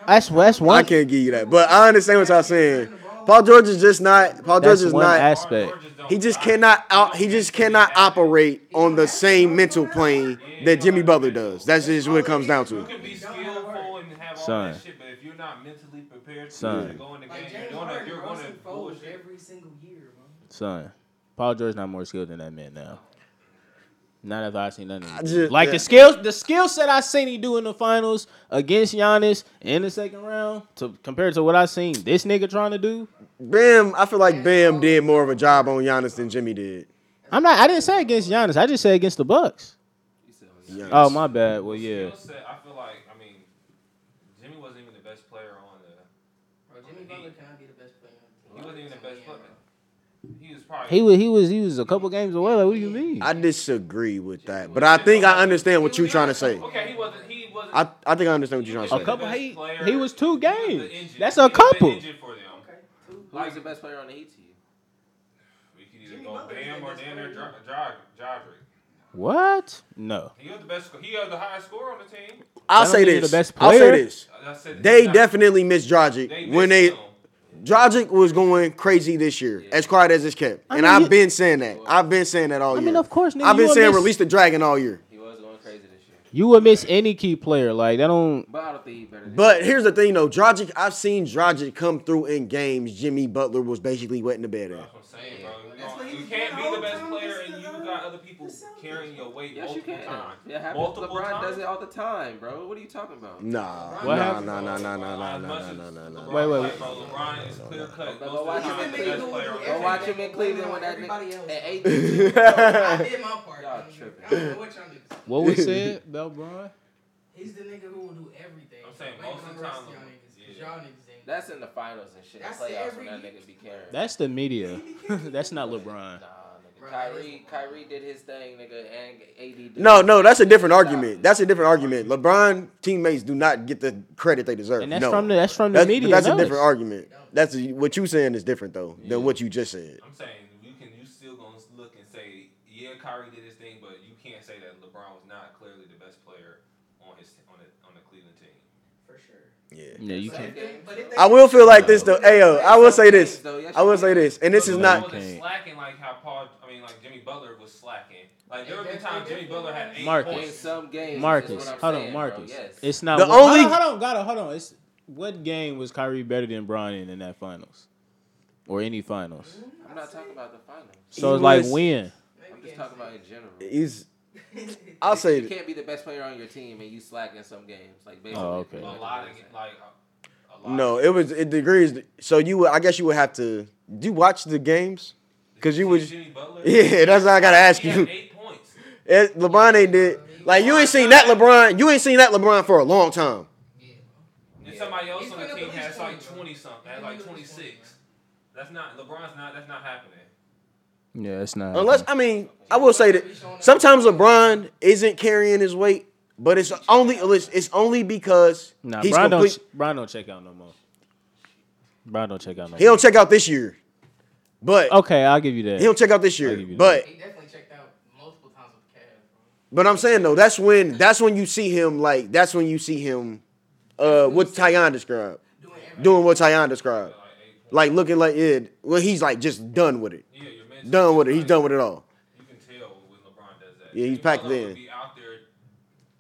S2: That's that's one.
S5: I can't give you that, but I understand what y'all saying. Paul George is just not. Paul George
S2: That's
S5: is
S2: one
S5: not.
S2: aspect.
S4: Paul George don't
S5: He just cannot out. He just cannot operate on the same mental plane that Jimmy Butler does. That's just what it comes down
S4: You
S5: to.
S4: can be skillful and have all
S2: Son.
S4: That shit, but if you're not mentally prepared to
S2: Son.
S4: go in the game,
S6: Like
S4: you're gonna
S6: Harden,
S4: you're gonna
S6: folds every single year, bro.
S2: Son, Paul George not more skilled than that man now. Not if I seen nothing.
S5: I just-
S2: like
S5: yeah.
S2: the skill, the skill set I seen he do in the finals against Giannis in the second round, to compared to what I seen this nigga trying to do.
S5: Bam, I feel like Bam did more of a job on Giannis than Jimmy did.
S2: I'm not. I didn't say against Giannis. I just said against the Bucks.
S5: Giannis.
S2: Oh my bad. Well, yeah.
S4: Skill set, I feel like I mean, Jimmy wasn't even the best player on the.
S6: Bro, Jimmy Butler cannot be the best player. on the
S4: He wasn't even the best
S6: Yeah,
S4: He was probably.
S2: He was. He was. He was a couple games away. Like, what do you mean?
S5: I disagree with that, but I think I understand what you're trying to say.
S4: Okay, he wasn't. He wasn't.
S5: I, I think I understand what you're trying to say.
S2: A
S4: couple-
S2: he-
S4: player.
S2: he was two
S4: He was
S2: games. That's a
S4: was
S2: couple.
S4: engine for them.
S6: Okay, two.
S1: Who was the best player on the Heat?
S4: We could either
S6: Jimmy
S4: go Bam or
S6: best
S4: Dan or Jodrick.
S2: What? No.
S4: He was the best. He was the highest scorer on the team.
S5: I'll say this.
S2: the best
S5: I'll say this. They definitely missed Dragic when they
S4: him.
S5: Dragic was going crazy this year, as quiet as it's kept,
S2: I
S5: and
S2: mean,
S5: I've
S2: you-
S5: been saying that. I've been saying that all
S2: I
S5: year.
S2: mean, of course, nigga,
S5: I've been saying
S2: miss-
S5: release the dragon all year.
S1: He was going crazy this year.
S2: You would miss any key player. Like that don't.
S1: But I don't think he better than
S5: But here's the thing, though. Dragic, I've seen Dragic come through in games. Jimmy Butler was basically wetting the bed at.
S4: Carrying your weight
S1: Yes, you
S4: multiple
S1: can.
S4: times.
S1: It happens.
S4: Multiple
S1: LeBron
S4: times.
S1: does it all the time, bro. What are you talking about?
S5: Nah,
S2: What
S5: nah, nah, nah, nah, nah, nah, nah, nah, nah, nah, nah.
S2: Wait, wait, wait.
S4: bro, LeBron is clear cut.
S1: Go watch him in Cleveland.
S4: best player
S1: Go watch him in Cleveland when that nigga at eight.
S6: I did my part.
S1: Y'all
S6: I
S1: tripping.
S6: don't know what y'all niggas.
S2: What was said about Bron?
S6: He's the nigga who will do everything.
S4: I'm saying most of the time,
S6: y'all niggas, 'cause
S4: yeah.
S6: Y'all niggas ain't.
S1: That's in the finals and shit. The
S6: That's
S1: playoffs
S6: every-
S1: when that nigga be carrying.
S2: That's the media. That's not LeBron.
S1: Nah, nigga.
S6: Bro,
S1: Kyrie, Kyrie did his thing, nigga, and AD. Did
S5: No, no, that's a different
S1: Stop.
S5: argument. That's a different argument. LeBron teammates do not get the credit they deserve.
S2: And that's
S5: no.
S2: from the that's from the
S5: That's,
S2: media.
S5: that's a different argument. That's a, what you saying is different though than what you just said.
S4: I'm saying you can you still gonna look and say yeah Kyrie did his thing, but you can't say that LeBron was not clearly the best player on his on the on the Cleveland team.
S6: For sure.
S5: Yeah.
S2: Yeah, you can't.
S6: if they- but if they-
S5: I will feel like this though. Ayo, I will say this.
S1: Though,
S5: I will say this, and this is not.
S4: LeBron wasn't
S2: Can't.
S4: slacking like how Paul. I mean, like Jimmy Butler was slacking. Like there would be
S6: They
S4: times Jimmy Butler had eight
S2: Marcus.
S1: In some games,
S2: Marcus, hold
S1: saying,
S2: on,
S1: bro.
S2: Marcus.
S1: Yes.
S2: It's not.
S5: The
S2: hold on,
S5: only-
S2: hold on, gotta hold on. It's what game was Kyrie better than Bron in in that finals, or any finals?
S1: I'm not talking about the finals.
S2: So it's like
S5: was-
S2: when.
S1: I'm just talking about in general.
S5: He's. I'll say
S1: You
S5: this.
S1: can't be the best player on your team and you slack in some games. Like basically.
S2: Oh, okay.
S4: A lot of like a, a lot.
S5: No, it was it degrees. So you, would- I guess you would have to. Do you watch the games? Cause you was. Yeah, that's what I gotta ask
S4: He had
S5: you.
S4: eight points.
S5: It, LeBron ain't did. Like you ain't seen that LeBron. You ain't seen that LeBron for a long time. Yeah.
S4: And somebody else
S6: He's
S4: on the team
S6: at
S4: has like
S6: 20,
S4: something, has like twenty six. That's not LeBron's not. That's not happening.
S2: Yeah, it's not.
S5: Unless I mean, I will say that sometimes LeBron isn't carrying his weight But it's only listen, it's only because
S2: Nah,
S5: he's
S2: Brian
S5: complete.
S2: don't Brian don't check out no more. Brian don't check out no
S5: He don't check out this year, but.
S2: Okay, I'll give you that.
S5: he don't check out this year.
S2: give you
S5: But
S6: He definitely checked out multiple times with Cavs,
S5: but I'm saying though, that's when that's when you see him like that's when you see him, uh, what Tyon described,
S6: Doing
S5: doing what Tyon described,
S4: Like
S5: like looking like yeah. Well, he's like just done with it,
S4: Yeah, your
S5: done with it. He's done with it all.
S4: You can tell when LeBron does that.
S5: Yeah, he's packed
S4: Melo
S5: in.
S4: would Be out there,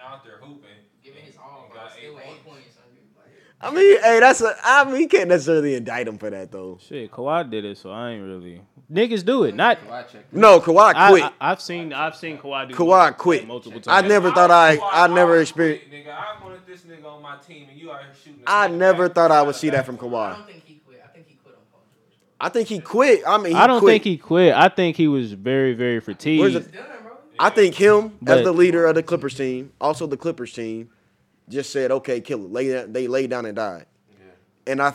S4: out there hooping.
S6: Giving his all,
S4: and
S6: bro.
S4: got
S6: Still
S4: eight
S6: with eight
S4: points.
S6: points. I mean, like,
S5: I mean, hey, that's a. I mean, you can't necessarily indict him for that though.
S2: Shit, Kawhi did it, so I ain't really. Niggas do it. Not.
S1: Kawhi.
S5: No, Kawhi
S2: I,
S5: quit.
S2: I, have seen. I've seen Kawhi do.
S5: Kawhi
S2: multiple-
S5: quit.
S2: multiple times.
S5: I never thought I- I never experienced-
S4: Nigga, I wanted this nigga on my team, and you out here shooting.
S5: I never thought I would see that from
S6: I
S5: Kawhi.
S6: don't think he quit. I think he quit on Paul George.
S5: I think he quit. I mean, he
S2: I don't
S5: quit.
S2: think he quit. I think he was very, very fatigued.
S5: Where's the-
S6: done, bro.
S5: I think him
S2: But-
S5: as the leader of the Clippers team, also the Clippers team, just said, "Okay, kill it." Lay down, they lay down and died, and I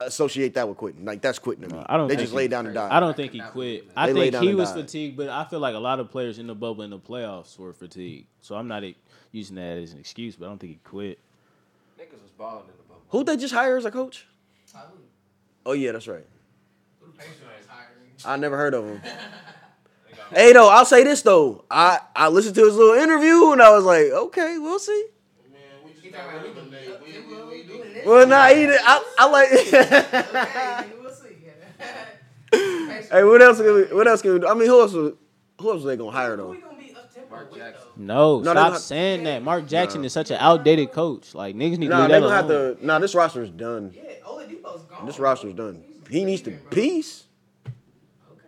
S5: associate that with quitting. Like that's quitting to me.
S2: I don't
S5: They
S2: think
S5: just
S2: he-
S5: laid down and died.
S2: I don't think he quit. I
S5: They
S2: think he was
S5: died.
S2: fatigued, but I feel like a lot of players in the bubble in the playoffs were fatigued. So I'm not e- using that as an excuse, but I don't think he quit.
S1: Niggas was balling in the bubble.
S5: Who they just hire as a coach? Oh yeah, that's right.
S6: Who the hiring?
S5: I never heard of him. Hey though, I'll say this though. I I listened to his little interview and I was like, okay, we'll see.
S7: Man, we just
S6: He
S7: got
S6: talking about we can
S7: We, we, we,
S6: we
S7: we,
S6: doing.
S5: Well, nah, he, did- I I like.
S6: Okay, nigga, we'll see.
S5: Hey, what else? Can we, what else can we do? I mean, who else? was- Who else was they gonna hire though?
S6: we gonna be up tempo
S1: Mark Jackson.
S2: No,
S5: No,
S2: stop
S5: don't-
S2: saying that. Mark Jackson
S5: Nah.
S2: is such an outdated coach. Like niggas need to
S5: Nah,
S2: leave
S5: they
S2: that
S5: gonna have to. Nah, this roster's done.
S6: Yeah, Oladipo's gone.
S5: This
S6: roster
S5: is done. He needs to
S6: leaving,
S5: peace,
S6: Okay.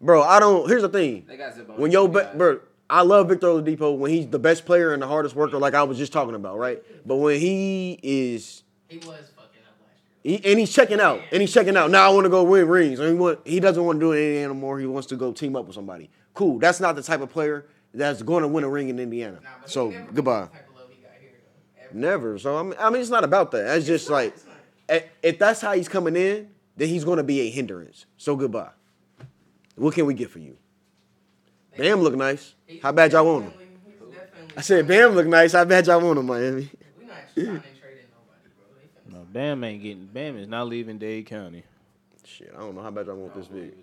S5: bro. I don't. Here's the thing.
S1: They got
S5: When
S1: it.
S5: yo,
S1: They
S5: bro, I love Victor Oladipo when he's the best player and the hardest worker, like I was just talking about, right? But when he is,
S6: He was fucking up last year.
S5: he, and he's checking out, and he's checking out. Now I want to go win rings. And he want, he doesn't want to do it anymore. He wants to go team up with somebody. Cool. That's not the type of player that's going to win a ring in Indiana.
S6: Nah,
S5: So goodbye.
S6: the type of love he got here,
S5: Never. So I mean, I mean, it's not about that. It's just
S6: not,
S5: like,
S6: it's
S5: if that's how he's coming in, then he's going to be a hindrance. So goodbye. What can we get for you? Bam look nice. How bad y'all want him?
S6: definitely- he's definitely
S5: I said Bam look nice. How bad y'all want him, Miami?
S6: We not trying to trade in nobody, bro.
S2: No, Bam ain't getting. Bam is not leaving Dade County.
S5: Shit, I don't know how bad y'all want this Vic.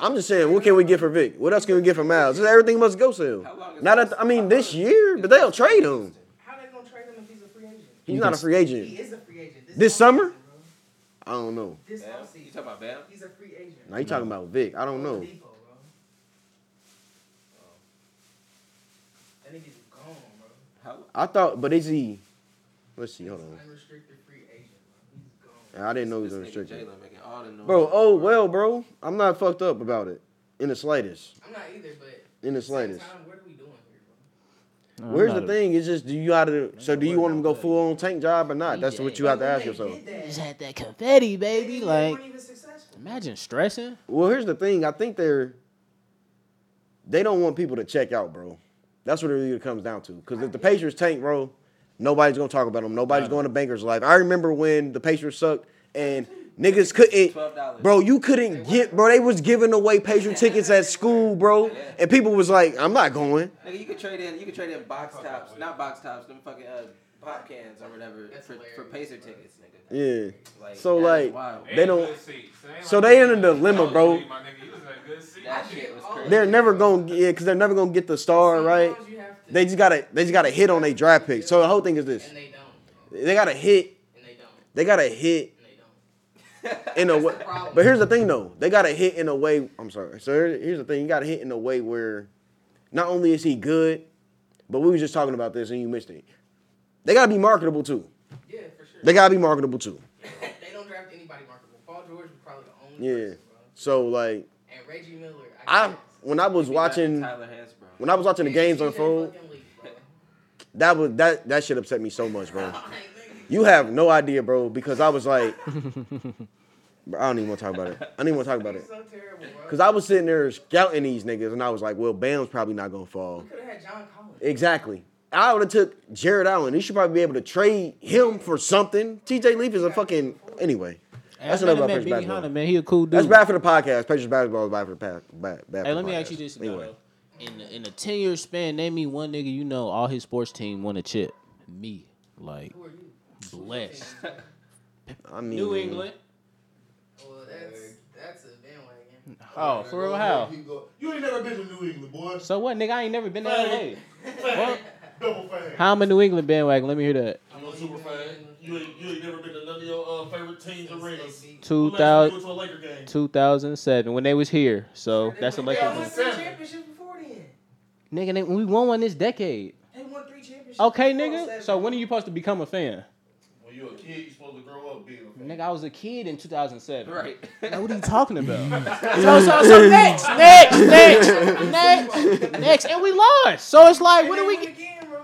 S5: I'm just saying, what can we get for Vic? What else can we get for Myles? Just everything must go sell.
S1: How
S5: Not
S1: Myles-
S5: at, I mean, this year, but they'll trade him.
S6: How they gonna trade him if he's a free agent?
S5: He's not a free agent.
S6: He is a free agent.
S5: This
S6: offseason,
S5: summer?
S6: bro.
S5: I don't know.
S6: This
S1: Bam? You talking about Bam?
S6: He's a free agent.
S5: Now you talking about Vic? I don't know.
S6: Oladipo, bro. That nigga's gone, bro.
S5: I thought, but is he? Let's see. Hold on.
S6: an unrestricted free agent, bro. He's gone.
S5: I didn't know he was unrestricted.
S1: Jalen making all the noise.
S5: Bro, oh well, bro. I'm not fucked up about it in the slightest.
S6: I'm not either, but
S5: In the
S6: at the same
S5: slightest.
S6: time, what are we doing here, bro?
S2: No,
S5: Where's the thing? It's just do you gotta so do you want him to go full on tank job or not? That's what you have to ask yourself.
S2: Just had that confetti, baby. Like,
S6: weren't even successful.
S2: imagine stressing.
S5: Well, here's the thing. I think they're they don't want people to check out, bro. That's what it really comes down to. Because if the Pacers tank, bro, nobody's gonna talk about them. Nobody's going to Bankers Life. I remember when the Pacers sucked and niggas couldn't.
S1: $12.
S5: Bro, you couldn't get, bro. They was giving away Patriot tickets at school, bro, and people was like, "I'm not going."
S1: Nigga, you could trade in. You could trade in box tops, not box tops. Them fucking uh, pop cans or whatever for, for
S6: hilarious.
S1: Pacer tickets, nigga.
S5: Yeah.
S1: Like,
S5: So, like,
S1: wild.
S5: They don't-
S4: good seats. It ain't
S5: so they in a
S4: was
S5: dilemma, bro.
S1: That shit was crazy.
S5: They're never gonna, yeah, because they're never gonna get the star right.
S6: Sometimes you have to-
S5: They just gotta, they just gotta hit on a draft pick. So the whole thing is this:
S6: And they don't.
S5: they gotta hit,
S6: And they don't.
S5: they gotta hit
S6: And they don't.
S5: in a way. But here's the thing, though. They gotta hit in a way. I'm sorry. So here's the thing. You gotta hit in a way where, not only is he good, but we were just talking about this and you missed it. They gotta be marketable too.
S6: Yeah, for sure.
S5: They gotta be marketable too.
S6: they don't draft anybody marketable. Paul George was probably the only
S5: Yeah.
S6: person.
S5: So like,
S6: And Reggie Miller.
S5: I
S6: guess.
S5: when I was watching
S1: Tyler Hansbrough.
S5: when I was watching the games
S6: TJ
S5: unfold,
S6: fucking Lee, bro.
S5: that was that that shit upset me so much, bro. You have no idea, bro, because I was like, bro, I don't even want to talk about it. I don't even want to talk about it.
S6: he's so terrible.
S5: Because I was sitting there scouting these niggas, and I was like, well, Bam's probably not gonna fall.
S6: We could have had John Collins.
S5: Exactly. I would have took Jarrett Allen. He should probably be able to trade him for something. TJ Leaf is a fucking anyway. That's
S2: Hey,
S5: enough
S2: I
S5: about
S2: met
S5: Pacers
S2: Benny
S5: basketball.
S2: Hunter, man. He a cool dude.
S5: That's bad for the podcast. Pacers basketball is bad for the pa- bad, bad
S2: Hey,
S5: for
S2: let
S5: the
S2: me ask you
S5: podcast.
S2: this, though. In the, in a ten year span, name me one nigga you know all his sports team won a chip. Me, like
S6: Who are you?
S2: blessed.
S5: I mean,
S2: New England.
S6: Well, that's that's a bandwagon.
S2: Oh, for real? How?
S7: You ain't never been to New England, boy.
S2: So what, nigga? I ain't never been to
S7: Hey.
S2: LA.
S7: Double fan.
S2: How I'm a New England bandwagon? Let me hear that.
S7: I'm a super fan. You ain't, you ain't never been to none of your uh, favorite teams' arenas.
S2: Two
S7: When last time you
S2: thousand.
S7: went to a Laker game?
S2: 2007 when they was here. So
S6: They
S2: that's a
S6: won-
S2: Lakers.
S6: They won
S2: win.
S6: before then.
S2: Nigga, they, we won one this decade.
S6: They won three championships.
S2: Okay, nigga.
S6: seven.
S2: So when are you supposed to become a fan?
S7: When you're a kid, you're supposed to grow up being a fan.
S2: Nigga, I was a kid in 2007.
S1: Right.
S2: Now, what are you talking about? so, so, so next, next, next, next, next, and we lost. So it's like, what
S6: they
S2: do we
S6: won
S2: get?
S6: again, bro.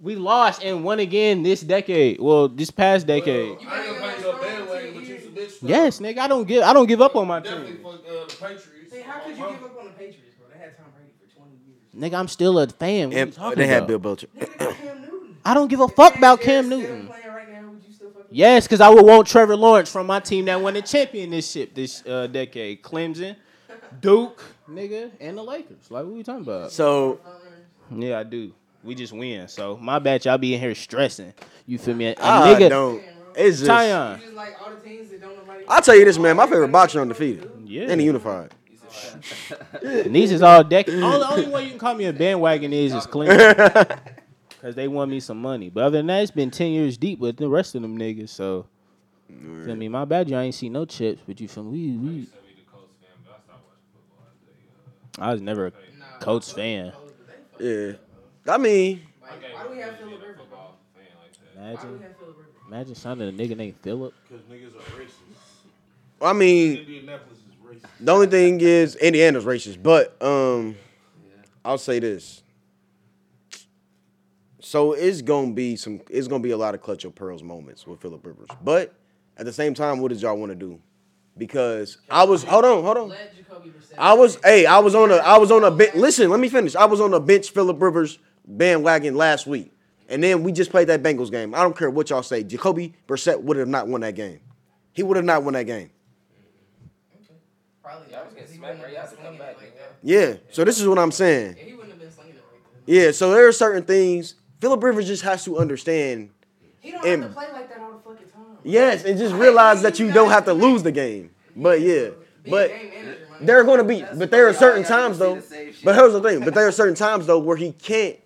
S2: We lost and won again this decade. Well, this past decade.
S7: Well, I ain't gonna no bandwagon, but you some bitch.
S2: Yes, nigga, I don't give, I don't give up on my team.
S7: fuck uh, the Patriots.
S6: Hey, how could you
S7: Uh-huh.
S6: give up on the Patriots, bro? They had Tom Brady for 20 years.
S2: Nigga, I'm still a fan. What are you
S5: and
S2: talking
S5: they had
S2: about?
S5: Bill Belichick.
S6: Cam Newton.
S2: I don't give a fuck about Cam Newton.
S6: Playing right now, would you still fucking
S2: Yes, because I would want Trevor Lawrence from my team that won the championship this uh, decade. Clemson, Duke, nigga, and the Lakers. Like, what are you talking about?
S5: So
S2: Yeah, I do. We just win. So my bad, y'all be in here stressing. You feel me? A
S5: I
S2: nigga,
S5: don't. It's just.
S2: Tyon.
S6: Just like all the teams that don't nobody.
S5: I'll tell you this, man. My favorite boxer undefeated.
S2: Yeah.
S5: And he unified.
S2: And these is all decked. decade. the only way you can call me a bandwagon is is Clemson. Because they won me some money. But other than that, it's been 10 years deep with the rest of them niggas. So, feel me? My bad, you ain't see no chips. But you feel me? We,
S4: I
S2: we,
S4: used to be the Colts fan, I stopped watching football after they, uh,
S2: I was never a
S6: Nah,
S2: Colts
S6: Colts-
S2: fan.
S6: Colts, but they fuck
S5: Yeah. I mean,
S6: Why, why do we have Philip Rivers, bro?
S4: football fan like that.
S6: Why do we
S2: Imagine,
S6: have Philip Rivers?
S2: imagine signing a nigga named Philip.
S7: Because niggas are racist.
S5: I mean,
S7: Indianapolis is racist.
S5: the only thing is Indiana's racist, but um, I'll say this. So it's gonna be some. It's gonna be a lot of clutch of pearls moments with Philip Rivers, but at the same time, what does y'all want to do? Because I was hold on, hold on.
S6: Let Jacoby Brissett.
S5: I was, hey, I was on a, I was on a bench. Listen, let me finish. I was on a bench Philip Rivers bandwagon last week, and then we just played that Bengals game. I don't care what y'all say. Jacoby Brissett would have not won that game. He would have not won that game.
S6: Probably
S1: Y'all
S6: not
S1: was
S6: because
S1: getting
S6: he
S1: smacked
S6: wouldn't
S1: right. Y'all
S6: have
S1: had
S6: been
S1: to come
S6: slinging it
S1: back,
S6: like
S1: nigga.
S5: Yeah. So this is what I'm saying.
S6: Yeah, he wouldn't have been slinging it like that.
S5: Yeah. So there are certain things Philip Rivers just has to understand.
S6: He don't
S5: And-
S6: have to play like that all the fucking time.
S5: Yes, and just realize that you don't have to lose the game. But yeah, but
S6: game manager, man.
S5: there are going to be, but there are certain times though.
S1: the same shit.
S5: But here's the thing. But there are certain times though where he can't,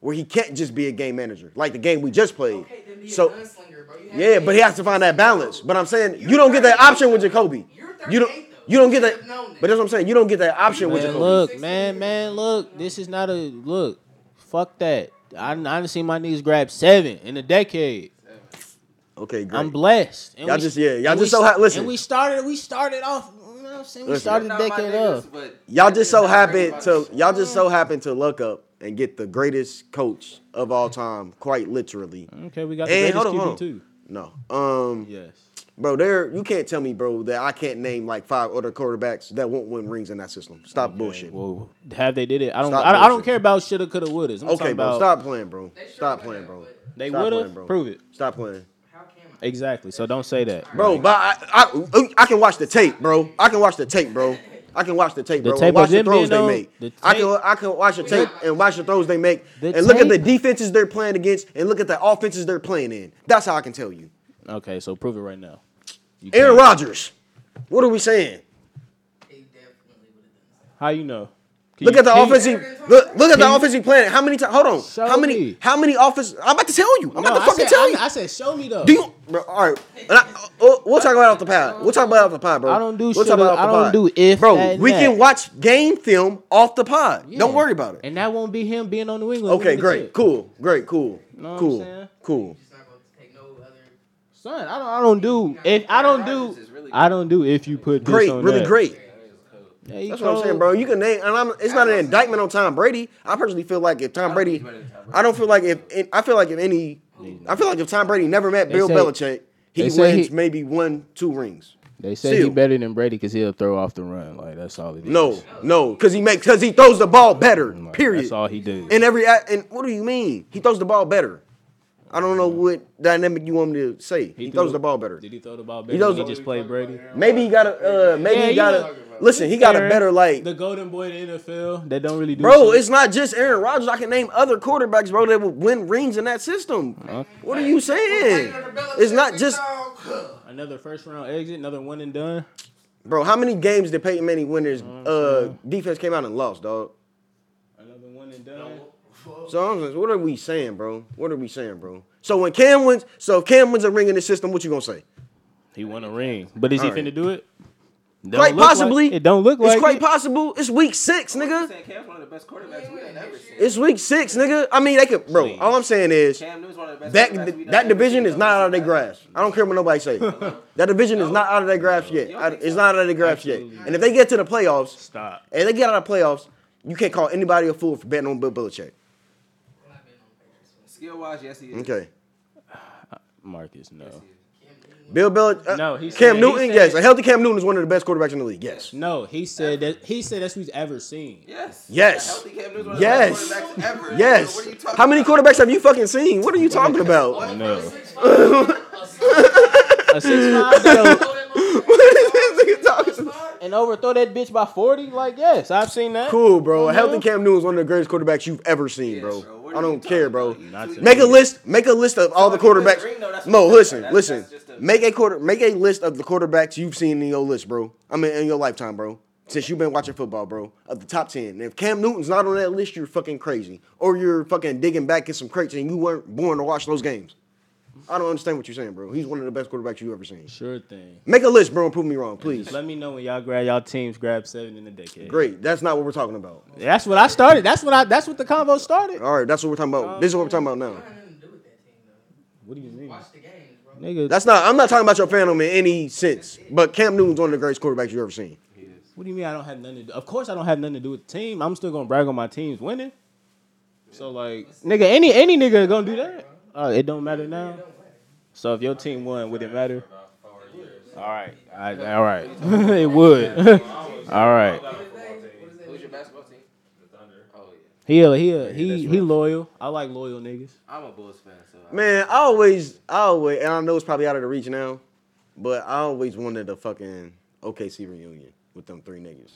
S5: where he can't just be a game manager, like the game we just played.
S6: Okay, then be
S5: So
S6: a gunslinger, bro.
S5: Yeah, but he has to find that balance. But I'm saying
S6: You're
S5: you don't get that option with. Jacoby.
S6: You're
S5: You don't. You don't get that. But that's what I'm saying. You don't get that option with
S2: Man,
S5: Jacoby.
S2: look, man, man, look. This is not a look. Fuck that. I I done seen my niggas grab seven in a decade.
S5: Okay, great.
S2: I'm blessed. And
S5: Y'all
S2: we-
S5: just- yeah, y'all just
S2: we
S5: so ha-
S2: s-
S5: listen.
S2: And we started. We started off. You know what I'm saying? We
S5: Listen.
S2: started the decade
S1: niggas,
S2: off.
S5: y'all just so
S1: not
S5: happen
S1: about
S5: to y'all just so happen to look up and get the greatest coach of all time, quite literally.
S2: Okay, we got the
S5: And
S2: greatest
S5: hold on,
S2: QB
S5: hold on.
S2: too.
S5: No, um,
S2: Yes.
S5: bro, there you can't tell me, bro, that I can't name like five other quarterbacks that won't win rings in that system. Stop bullshit.
S2: Well, have they did it? I don't. I, I don't care about shoulda, coulda, woulda. I'm
S5: Okay, bro,
S2: about
S5: stop playing, bro. Stop playing, bro.
S2: They
S5: Stop
S2: woulda.
S5: playing, bro.
S2: Prove it.
S5: Stop playing.
S6: How can I?
S2: Exactly. So don't say that.
S5: Bro, but I, I I can watch the tape, bro. I can watch the tape, bro. I can watch the tape,
S2: The
S5: bro.
S2: tape
S5: and watch the throws they
S2: on-
S5: make.
S2: the
S5: I can I can watch the tape and watch the throws they make
S2: The
S5: and look at the defenses they're playing against and look at the offenses they're playing in. That's how I can tell you.
S2: Okay, so prove it right now. You
S5: Aaron
S2: can't.
S5: Rodgers. What are we saying?
S6: He definitely would have done
S2: How you know? Can
S5: Look
S2: you-
S5: at the
S2: can you-
S5: offense. He, look, look at the
S2: Can you-
S5: offense he playing. How many times? Hold on.
S2: Show
S5: how many?
S2: me.
S5: How many offense? I'm about to tell you. I'm
S2: No,
S5: about to
S2: I
S5: fucking
S2: said,
S5: tell
S2: I,
S5: you.
S2: I said, show me though.
S5: Do you? Bro, all right. And I, uh, we'll talk about it off the pod. We'll talk about it off the pod, bro.
S2: I don't do
S5: we'll
S2: shit.
S5: talk about it off
S2: I don't do if,
S5: Bro,
S2: that,
S5: we
S2: that.
S5: can watch game film off the pod.
S2: Yeah.
S5: Don't worry about it.
S2: And that won't be him being on New England.
S5: Okay, great,
S2: chip.
S5: cool, great, cool,
S2: Know what I'm
S5: cool, cool.
S6: He's not going to take no other.
S2: Son, I don't. I don't do if I don't do.
S1: Rodgers is really
S2: I don't do if you put
S5: Great, really great.
S2: Yeah, he
S5: That's what I'm saying, bro. You can name, and I'm. It's not an indictment on Tom Brady. I personally feel like if Tom Brady, I don't feel like if I feel like if any, I feel like if Tom Brady never met Bill
S2: say-
S5: Belichick, he wins
S2: he-
S5: maybe one, two rings.
S2: They say he better than Brady because he'll throw off the run. Like that's all he does.
S5: No, no, because he makes because he throws the ball better.
S2: Like,
S5: Period.
S2: That's all he does.
S5: And every and what do you mean? He throws the ball better. I don't know what dynamic you want me to say. He,
S2: He
S5: throws the ball better.
S2: Did he throw the ball
S5: He
S2: better?
S5: throws
S2: He, just played Brady.
S5: Maybe he got a. Uh, maybe
S2: Yeah,
S5: he
S2: you
S5: got a. Listen, he got a better like.
S2: the golden boy in the NFL that don't really do.
S5: Bro,
S2: shit.
S5: it's not just Aaron Rodgers. I can name other quarterbacks, bro, that will win rings in that system. What are you saying? It's not just,
S2: another first round exit, another one and done.
S5: bro. How many games did Peyton Manning win? His uh, defense came out and lost, dog.
S2: Another one and done.
S5: So I'm just, what are we saying, bro? What are we saying, bro? So when Cam wins, so if Cam wins a ring in the system, what you gonna say?
S2: He won a ring, but is he
S5: Alright.
S2: finna do it? Don't
S5: Quite
S2: look like-
S5: possibly.
S2: it don't look like It's
S5: quite
S2: it.
S5: possible. It's week six, nigga.
S1: saying Cam's one of the best quarterbacks we've ever seen.
S5: It's week six, nigga. I mean, they could, bro.
S2: Please.
S5: All I'm saying is
S1: Cam Newton's one of the best
S5: that
S1: quarterbacks we've
S5: that
S1: ever
S5: division
S1: seen.
S5: is not out of their grasp. I don't care what nobody say. That division is not out of their grasp yet.
S1: You
S5: It's not out of their grasp yet. And if they get to the playoffs,
S2: Stop.
S5: and they get out of the playoffs, you can't call anybody a fool for betting on Bill Belichick.
S6: We're not betting on the Patriots.
S1: Skill wise, yes he is.
S5: Okay.
S2: Marcus, no.
S5: Bill Belichick. Uh,
S2: No, he
S5: Cam
S2: said- he
S5: Newton.
S2: said-
S5: yes, a healthy Cam Newton is one of the best quarterbacks in the league. Yes.
S2: No, he said that he said that's what he's ever seen.
S1: Yes.
S5: Yes.
S1: A healthy Cam Newton's one of
S5: Yes.
S1: the best quarterbacks ever.
S5: Yes.
S1: What are you talking
S5: How many
S1: about?
S5: quarterbacks have you fucking seen? What are you talking about?
S2: No.
S6: A
S2: A six five so,
S5: what is this nigga talking about?
S2: and overthrow that bitch by forty? Like yes, I've seen that.
S5: Cool, bro. A healthy. Cam Newton is one of the greatest quarterbacks you've ever seen,
S1: Yes,
S5: bro. I don't care, bro.
S1: about? You
S2: Not
S1: two-
S2: to
S5: Make a list. Make a list of all the
S1: if you win the
S5: quarterbacks.
S1: ring, though, that's
S5: Mo,
S1: what-
S5: listen, listen.
S1: that's just a-
S5: Make a quarter. Make a list of the quarterbacks you've seen in your list, bro. I mean, in your lifetime, bro. Since you've been watching football, bro, of the top ten. If Cam Newton's not on that list, you're fucking crazy, or you're fucking digging back in some crates and you weren't born to watch those games. I don't understand what you're saying, bro. He's one of the best quarterbacks you've ever seen.
S2: Sure thing.
S5: Make a list, bro, and prove me wrong, please.
S2: Let me know when y'all grab y'all teams grab seven in a decade.
S5: Great. That's not what we're talking about.
S2: That's what I started. That's what I. That's what the convo started.
S5: All right, that's what we're talking about. This is what we're talking about now.
S6: That had nothing to do with that team, though.
S2: What do you mean,
S6: Watch the games, bro.
S2: nigga?
S5: That's not. I'm not talking about your fandom in any sense. But Cam Newton's one of the greatest quarterbacks you've ever seen.
S2: What do you mean I don't have nothing to do? Of course I don't have nothing to do with the team. I'm still gonna brag on my teams winning. So like, nigga, any any nigga gonna do that? Uh, it don't matter now. So if your team won, would it matter?
S4: About four years.
S2: All right, I, all right, it would. all right.
S4: Got a
S1: Who's your basketball team?
S4: the Thunder.
S1: Oh yeah.
S2: He he he he loyal. I like loyal niggas.
S1: I'm a Bulls fan, so. I-
S5: Man, I always, I always, and I know it's probably out of the reach now, but I always wanted a fucking OKC reunion with them three niggas.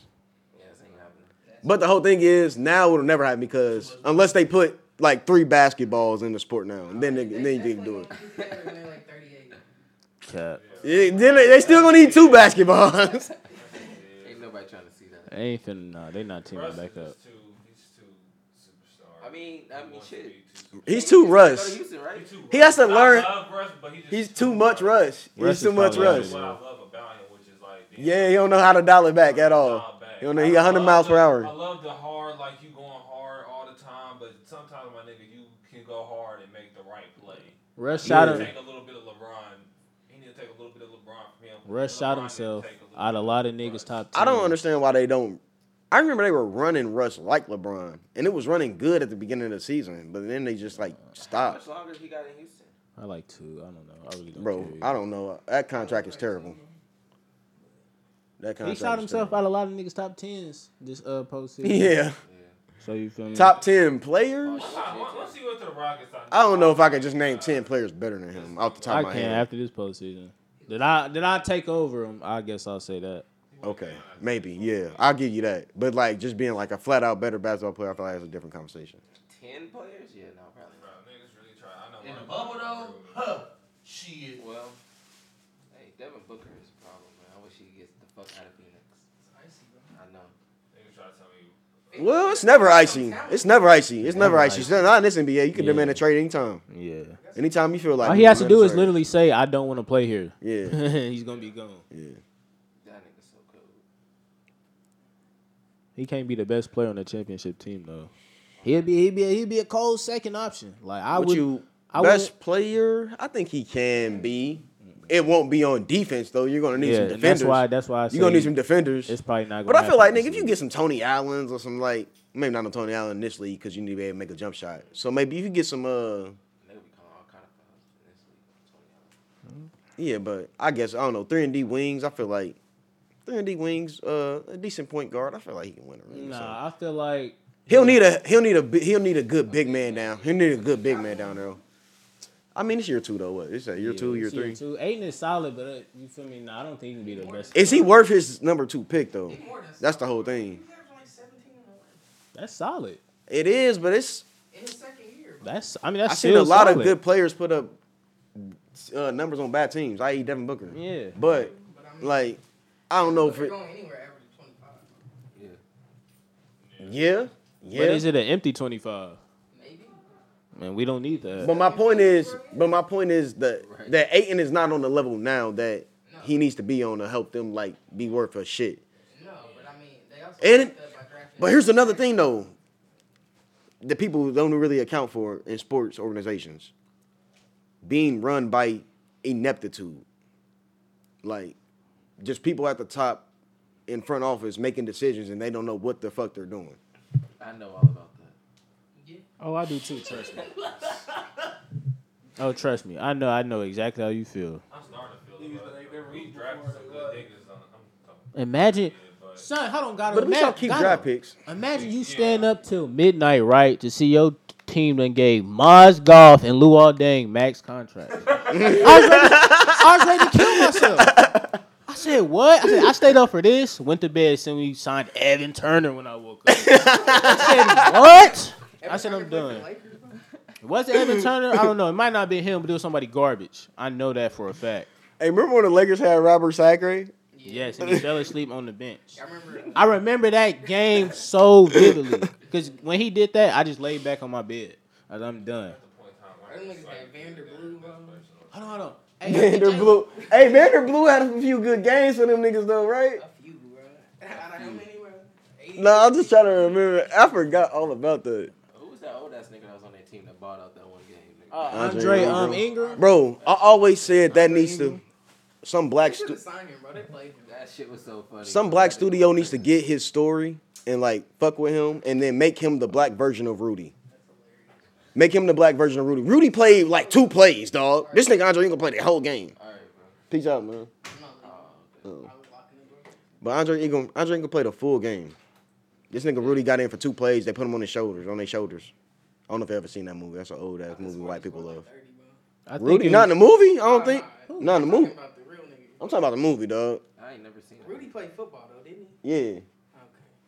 S1: Yeah, this ain't happening.
S5: But the whole thing is, now it'll never happen because unless they put like three basketballs in the sport now, and then they, and then you can do it.
S6: They're like 38.
S2: Cap.
S5: Yeah, then they, they still gonna need two basketballs.
S1: Ain't nobody trying to see that.
S2: I ain't finna. Nah, they not teaming
S4: Russ
S2: back
S4: is
S2: up.
S4: too, he's too superstar.
S1: I mean, I
S4: He
S1: mean, shit.
S5: He's too
S1: Go
S5: Russ.
S1: Houston, right?
S5: He has to learn-
S4: I love Russ, but he just
S5: He's too much rush.
S2: Russ
S5: He's too much
S2: probably
S5: rush.
S4: What I love about him, which is like
S5: Yeah, he don't know how to dial it back at all.
S4: Dial back.
S5: He don't know
S4: I
S5: he 100
S4: love
S5: miles per hour.
S4: I love the hard, like you going hard all the time, but sometimes my nigga, you can go hard and make the right play.
S2: Russ shot
S4: need
S2: him.
S4: Take a little bit of LeBron. He need to take a little bit of LeBron from him.
S2: Russ shot himself
S4: take a
S2: out a lot of niggas top. 10.
S5: I don't understand why they don't. I remember they were running Russ like LeBron, and it was running good at the beginning of the season, but then they just like stopped.
S1: How
S5: stopped.
S1: much longer he got in Houston?
S2: I like two. I don't know. I really don't.
S5: Bro,
S2: care.
S5: I don't know. That contract is terrible. That contract.
S2: He
S5: shot
S2: himself
S5: terrible.
S2: out a lot of niggas top tens this uh postseason.
S5: Yeah,
S2: So you feel me?
S5: top ten players.
S4: Oh, once once he went to the Rockets,
S5: I don't know if I could just name ten players better than him off the top
S2: I
S5: of my
S2: can
S5: head.
S2: after this postseason. Did I did I take over him? I guess I'll say that.
S5: Okay, maybe, yeah, I'll give you that. But like, just being like a flat out better basketball player, I feel like that's a different conversation.
S1: Ten players? Yeah, no, probably
S4: Bro,
S1: not.
S4: niggas really try. I know.
S7: In the bubble though, huh? Shit.
S1: Well, hey, Devin Booker is a problem, man. I wish he gets the fuck out of Phoenix.
S6: Icy, bro.
S1: I know.
S4: Niggas try to tell me.
S5: Well, it's never icy. It's never icy. It's never
S2: Never
S5: icy.
S2: It's
S5: Not in this NBA. You can
S2: Yeah.
S5: demand a trade anytime.
S2: Yeah.
S5: Anytime you feel like
S2: All
S5: you
S2: he has to
S5: demand a
S2: do is
S5: trade.
S2: literally say, "I don't want to play here."
S5: Yeah,
S2: He's gonna be gone.
S5: yeah.
S1: That nigga's so cool.
S2: He can't be the best player on the championship team though. He'd be he'd be he'd be a cold second option. Like I
S5: Would
S2: would.
S5: you
S2: I
S5: best
S2: would-
S5: player? I think he can be. It won't be on defense though. You're gonna need
S2: yeah,
S5: some
S2: and
S5: defenders.
S2: that's why that's why I
S5: You're gonna need some defenders.
S2: It's probably not.
S5: But
S2: Gonna But
S5: I feel like nigga, if you get some Tony Allens or some like maybe not no Tony Allen initially because you need to be able to make a jump shot. So maybe if you get some uh
S1: They would be calling all kind of fouls this league. Tony Allen.
S5: yeah, but I guess I don't know three and D wings. I feel like three and D wings, uh, a decent point guard. I feel like he can win a ring. so.
S2: Nah, I feel like
S5: He'll need a he'll need a he'll need a good big man down. He'll need a good big man down there. I mean, it's year two though. What? It's a year
S2: Yeah,
S5: two, year
S2: it's
S5: three.
S2: Two. Ayton is solid, but uh, you feel me? Nah, I don't think he can be the best.
S5: Is he worth his number two pick though?
S6: He
S5: That's the whole thing.
S6: He's averaging like 17 and 11
S2: That's solid.
S5: It is, but it's.
S6: in his second year. bro.
S2: That's. I mean, that's.
S5: I've seen a lot of good players put up uh, numbers on bad teams, i.e. Devin Booker.
S2: Yeah.
S5: But
S6: But I mean,
S5: like, I don't know if
S6: they're
S5: it.
S6: going anywhere averaging 25.
S5: Yeah, yeah.
S2: But is it an empty twenty five?
S6: Maybe.
S2: Man, we don't need that.
S5: But my point is, but my point is that
S1: Right.
S5: that Ayton is not on the level now that
S6: No.
S5: he needs to be on to help them like be worth a shit.
S6: No, but I mean, they also
S5: And-
S6: fucked up by drafting
S5: But here's another thing though, that people don't really account for in sports organizations, being run by ineptitude, like just people at the top in front office making decisions and they don't know what the fuck they're doing.
S1: I know all about that.
S6: Yeah.
S2: Oh, I do too. Trust me. oh, trust me. I know. I know exactly how you feel.
S4: I'm starting to feel
S7: Niggas
S4: it.
S7: that ain't
S4: but
S7: never
S4: We
S7: hooped
S4: drafted some good
S7: what?
S4: niggas on. I'm talking.
S2: Imagine, son. Hold on, got
S5: But at least y'all keep draft picks.
S2: Imagine you staying up till midnight, right, to see your team then gave Mozgov and Luol Deng max contract. I, was ready, I was ready to kill myself. I said, what? I said, I stayed up for this, went to bed, and we signed Evan Turner when I woke up. I said, what? I said, I'm done. Was it Evan Turner? I don't know. It might not be him, but it was somebody garbage. I know that for a fact.
S5: Hey, remember when the Lakers had Robert Sacre?
S2: Yes, and he fell asleep on the bench.
S6: I remember.
S2: I remember that game so vividly because when he did that, I just laid back on my bed. I was, I'm done.
S4: point in time,
S6: Them niggas had Vander Blue, bro.
S2: Um, hold on, hold on. Hey, hey,
S5: Vander Blue. Hey, Vander Blue had a few good games for them niggas though, right?
S6: A few, bro. Out of how many, bro? 80?
S5: No, I'm just trying to remember. I forgot all about that.
S1: Who was that old ass nigga that was on that team that bought out that one game? Nigga?
S2: Uh,
S5: Andre
S2: Andre um,
S5: Ingram.
S2: Ingram.
S5: Bro, I always said that needs to some black
S6: They should
S5: stu-
S6: him, bro. They played him.
S1: that shit was so funny.
S5: some black studio needs to get his story and like fuck with him and then make him the black version of Rudy. Make him the black version of Rudy. Rudy played like two plays, dog. This nigga Andre Ingram played the whole game.
S1: All right, bro.
S5: Peace out, man.
S6: I'm not leaving.
S1: Oh,
S6: I was locking it, bro.
S5: But Andre Ingram, Andre Ingram played a full game. This nigga Rudy got in for two plays. They put him on his shoulders, on their shoulders. I don't know if you ever seen that movie. That's an old ass movie white people love.
S6: 30.
S2: I think
S5: Rudy,
S2: it
S5: not in
S2: was-
S5: the movie. I don't think.
S6: Nah,
S5: Not in the
S6: I'm
S5: movie.
S6: talking about the real nigga.
S5: I'm talking about the movie, dog.
S1: I ain't never seen it.
S6: Rudy played football though, didn't he?
S5: Yeah.
S6: Okay.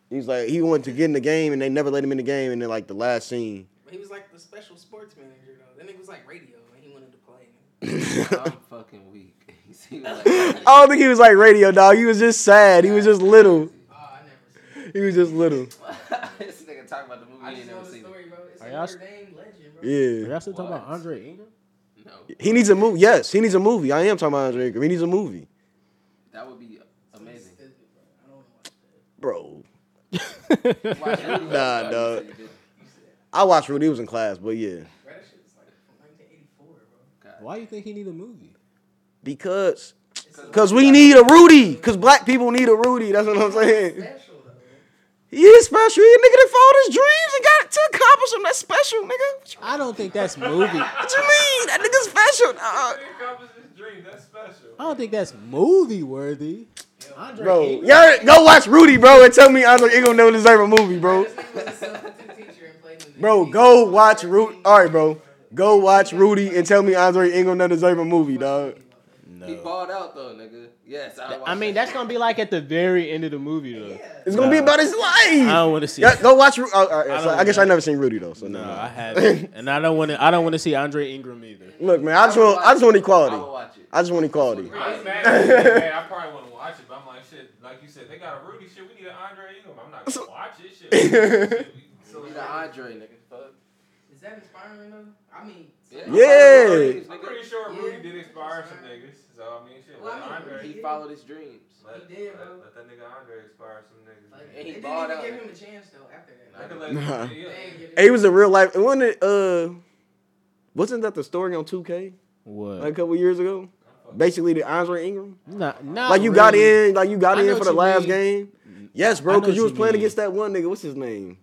S5: He was like he wanted to get in the game and they never let him in the game and then like the last scene.
S6: But he was like the special sports manager though. That nigga was like radio and he wanted to play.
S1: I'm fucking weak. You see, like,
S5: I don't think he was like radio dog. He was just sad. He was just little.
S6: Oh, I never seen it.
S5: He was just little.
S1: this nigga talking about the movie.
S6: I
S1: He
S6: just
S1: ain't
S6: know
S1: never
S6: the
S1: seen it.
S6: story, bro. It's
S2: Are
S6: a
S2: y'all
S6: Notre legend, bro.
S2: Are
S5: Yeah.
S2: y'all still talking about Andre Ingram?
S1: No,
S5: He needs a movie. Yes, he needs a movie. I am talking about Andre Ingram. He needs a movie.
S1: that would be amazing.
S6: Bro. I don't know what
S5: Bro.
S1: Watch Rudy.
S5: Nah,
S1: you
S5: dog.
S1: said you did.
S5: I watched Rudy. He was in class, but yeah.
S6: Why that shit was like from 1984, bro.
S1: God.
S2: Why you think he need a movie?
S5: Because Cause we need a Rudy. Cause black people need a Rudy. That's what I'm saying.
S6: Special though.
S5: He is special. He a nigga that followed his dreams and got to accomplish them. That's special, nigga.
S2: I don't think that's movie.
S5: what you mean? That nigga's special, dog.
S4: He accomplished his dream. That's special.
S2: I don't think that's movie worthy. Andre
S5: Bro,
S2: Ingram?
S5: y'all go watch Rudy, bro, and tell me Andre Ingram don't deserve a movie, bro.
S6: This nigga a substitute teacher and played in the
S5: Bro, go watch Rudy. All right, bro. Go watch Rudy and tell me Andre Ingram don't deserve a movie, dog.
S1: He
S2: No.
S1: balled out though, nigga. Yes, I,
S2: I mean, that's gonna be like at the very end of the movie, though.
S5: It's gonna be about his life.
S2: I don't want to see.
S5: Yeah, go watch. Ru- Oh, all right,
S2: I
S5: so I guess I
S2: wanna-
S5: never seen Rudy though. So no.
S2: No, I haven't, and I don't want to. I don't want to see Andre Ingram either.
S5: Look, man, I just want. I just want
S1: I
S5: equality.
S1: will watch it.
S5: I just want equality.
S4: I ain't mad at you, man. I probably want to watch it, but I'm like, shit, like you said, they got a Rudy shit. We need an Andre Ingram. I'm not gonna watch it. Shit. Shit, we- so
S1: You the Andre, nigga. Fuck.
S6: Is that inspiring though? I mean,
S1: Yeah.
S5: Yeah.
S4: I'm pretty sure Rudy
S6: Yeah.
S4: did inspire some niggas. So I mean, shit.
S6: Well, I mean,
S4: Andre,
S1: He followed his dreams.
S4: let,
S6: He did,
S4: let,
S6: bro.
S4: let that nigga Andre inspire some niggas.
S6: like,
S1: And he
S6: they didn't even
S1: out,
S6: give him a chance though. After that,
S4: I could
S6: Like,
S5: Nah.
S4: yeah.
S6: they give him
S5: Hey, He was a real life. Wasn't it? Uh, wasn't that the story on 2K
S2: What?
S5: like a couple years ago? Basically, the Andre Ingram.
S2: Nah, not
S5: Like you got in, like you got
S2: I
S5: in for the last
S2: mean.
S5: game. Yes, bro, because you was
S2: you
S5: playing
S2: mean.
S5: against that one nigga. What's his name?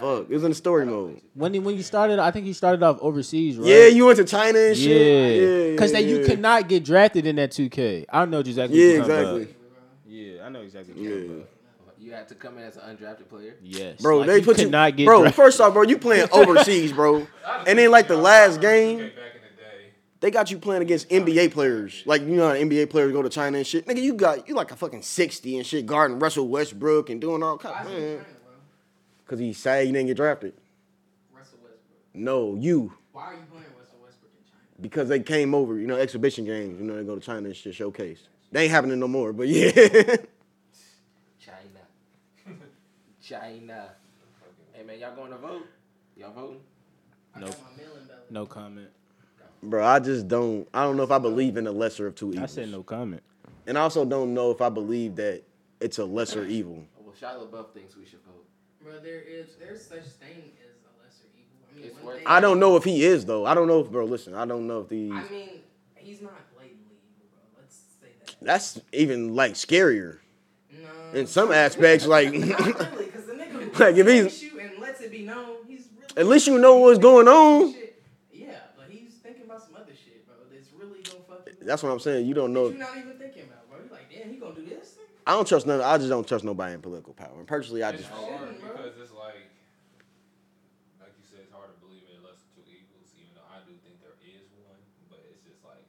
S5: Fuck, it was in the story mode.
S2: when he, when you started. I think you started off overseas, right?
S5: Yeah, you went to China and shit.
S2: Yeah,
S5: Yeah,
S2: because
S5: yeah,
S2: that you
S5: yeah.
S2: could not get drafted in that 2K. I know exactly.
S5: Yeah,
S2: what you're talking
S5: exactly.
S2: about. Yeah, I know exactly. What you're
S5: Yeah.
S1: You had to come in as an undrafted player.
S2: Yes,
S5: Bro,
S2: Like,
S5: they
S2: you
S5: put
S2: could
S5: you.
S2: not get
S5: bro,
S2: drafted.
S5: first off, bro, you playing overseas, bro. And then like the last game, They got you playing against NBA players. Like you know how NBA players go to China and shit. Nigga, you got you like a fucking sixty and shit guarding Russell Westbrook and doing all
S6: Why
S5: kinds.
S6: is he in
S5: Man,
S6: China, bro?
S5: Cause he's sad he didn't get drafted.
S6: Russell Westbrook.
S5: No, you.
S6: Why are you playing Russell Westbrook in China?
S5: Because they came over, you know, exhibition games. You know, they go to China and shit showcase. They ain't happening no more, but yeah.
S1: China. China. Hey man, y'all going to vote? Y'all voting?
S6: I
S2: Nope.
S6: got my mail-in ballot.
S2: No comment.
S5: Bro, I just don't. I don't know if I believe in the lesser of two evils.
S2: I said no comment.
S5: And I also don't know if I believe that it's a lesser evil.
S1: Well, Shia LaBeouf thinks we should vote.
S6: Bro, there is there's such thing as a lesser evil. I mean,
S1: It's worth-
S5: I don't know if he is though. I don't know if, bro. Listen, I don't know if the.
S6: I mean, he's not blatantly evil, bro. Let's say that.
S5: That's even like scarier
S6: No.
S5: in some aspects. Like,
S6: Not really, because the nigga
S5: Like, if he's-
S6: takes you and lets it be known, he's really.
S5: at least you know what's going on.
S6: Shit. Yeah, but he's thinking about some other shit, bro. That's really gonna fuck.
S5: That's what I'm saying. You don't know.
S6: You're not even thinking about, bro. You're like, damn, he gonna do this.
S5: I don't trust none. I just don't trust nobody in political power. And personally, I
S4: It's
S5: just.
S4: hard
S6: Shouldn't,
S4: because it's like, like you said, it's hard to believe in less two evils. Even though I do think there is one, but it's just like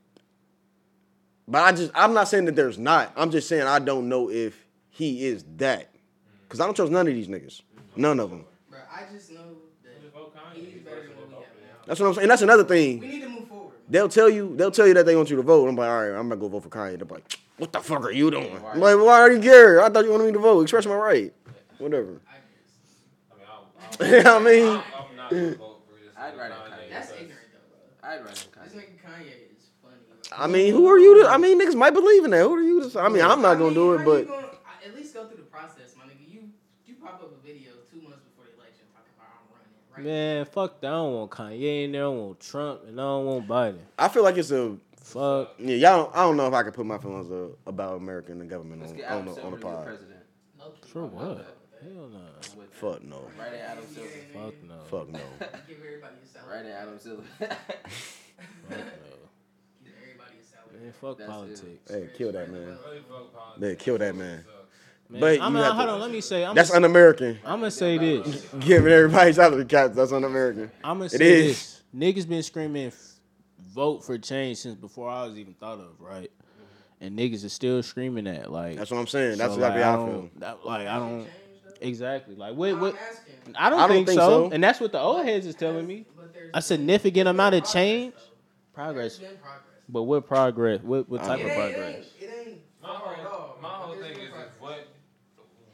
S5: But I just. I'm not saying that there's not. I'm just saying I don't know if he is that. Mm. Cause I don't trust none of these niggas. None of them.
S6: Bro, I just know that
S4: just vote
S6: he's better than what we have now.
S5: That's what I'm saying. And that's another thing.
S6: We need to move forward.
S5: They'll tell you. They'll tell you that they want you to vote. I'm like, all right, I'm gonna go vote for Kanye. They're like, what the fuck are you doing? I'm like, why are you care? I thought you wanted me to vote. Express my right. Whatever.
S6: I guess.
S4: I mean, I'm, I'm,
S5: I mean,
S4: I'm, I'm not gonna vote for this.
S1: I'd rather
S4: Kanye
S6: That's ignorant though, bro.
S1: I'd rather
S6: This
S1: Kanye.
S6: nigga Kanye is funny. Bro.
S5: I mean, who are you to? I mean, niggas might believe in that. Who are you to? I mean, I'm not
S6: I
S5: gonna
S6: mean,
S5: do
S6: how
S5: it,
S6: you
S5: but
S6: gonna- at least go through the process, my nigga. You you pop up a video two months before the election talking about I'm running, right?
S2: Man, fuck that. I don't want Kanye in there. I don't want Trump, and I don't want Biden.
S5: I feel like it's a
S2: Fuck.
S5: yeah. Y'all, don't, I don't know if I can put my feelings uh, about America and the government
S1: Let's
S5: on,
S1: get
S5: on, the,
S1: Silver
S5: on the pod.
S1: president.
S6: Low-key.
S2: For
S6: I'm
S2: what?
S6: with that.
S2: Hell no.
S1: I'm with
S5: Fuck no.
S1: Right at Adam Silver.
S2: Fuck no.
S5: Fuck no.
S6: Give everybody a salary.
S1: Right at Adam Silver.
S2: Fuck no.
S6: Give everybody a salary.
S2: Man, fuck
S1: That's it.
S2: politics.
S5: Hey, kill that man.
S4: Really vote politics.
S5: Man, kill that man.
S2: Man,
S5: But
S2: I'm
S5: you
S2: gonna, hold
S5: to-
S2: on. Let me say. I'm
S5: That's
S2: gonna,
S5: un-American.
S2: I'm gonna say this.
S5: Giving everybody salary caps. That's un-American.
S2: I'm gonna
S5: It
S2: say
S5: is.
S2: this. Niggas been screaming, f- vote for change since before I was even thought of, right? Mm-hmm. And niggas is still screaming that, like.
S5: That's what I'm saying. That's
S2: so,
S5: exactly
S2: like,
S5: how I feel.
S2: don't- that- like I don't exactly like what what. I don't,
S5: I don't
S2: think,
S5: think
S2: so.
S5: so.
S2: and that's what the old heads is telling me. A significant amount of change, progress.
S6: Progress.
S2: But what progress? What what type of
S6: ain't, it
S2: progress?
S6: ain't, it ain't
S4: My
S6: far at
S4: whole,
S6: all.
S4: my
S6: but
S4: whole
S6: there's
S4: thing
S6: been
S4: is, is
S6: progress.
S4: what,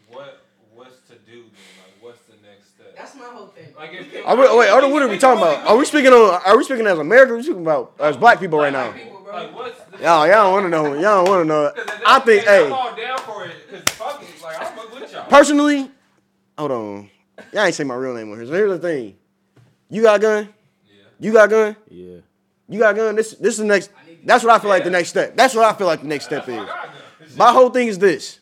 S4: what, what's to do then? Like, what's the next step?
S6: That's my whole thing.
S4: Like, if-
S6: We
S4: if-
S5: Are we, wait, hold what are we talking about? Are we speaking on? Are we speaking as Americans? Or are we speaking about as black people right now?
S6: People.
S4: Like, what's the
S5: Y'all, y'all don't want to know. Y'all don't want to know. I think,
S4: the I'm
S5: hey,
S4: all down for it. Cause fuck it, like I'm with y'all.
S5: personally, hold on. Y'all ain't say my real name on here. So here's the thing. You got a gun?
S4: Yeah.
S5: You got a gun?
S2: Yeah.
S5: You got a gun? This this is the next. That's what I feel like the next step. That's what I feel like the next step is.
S4: what I got done.
S5: My whole thing is this.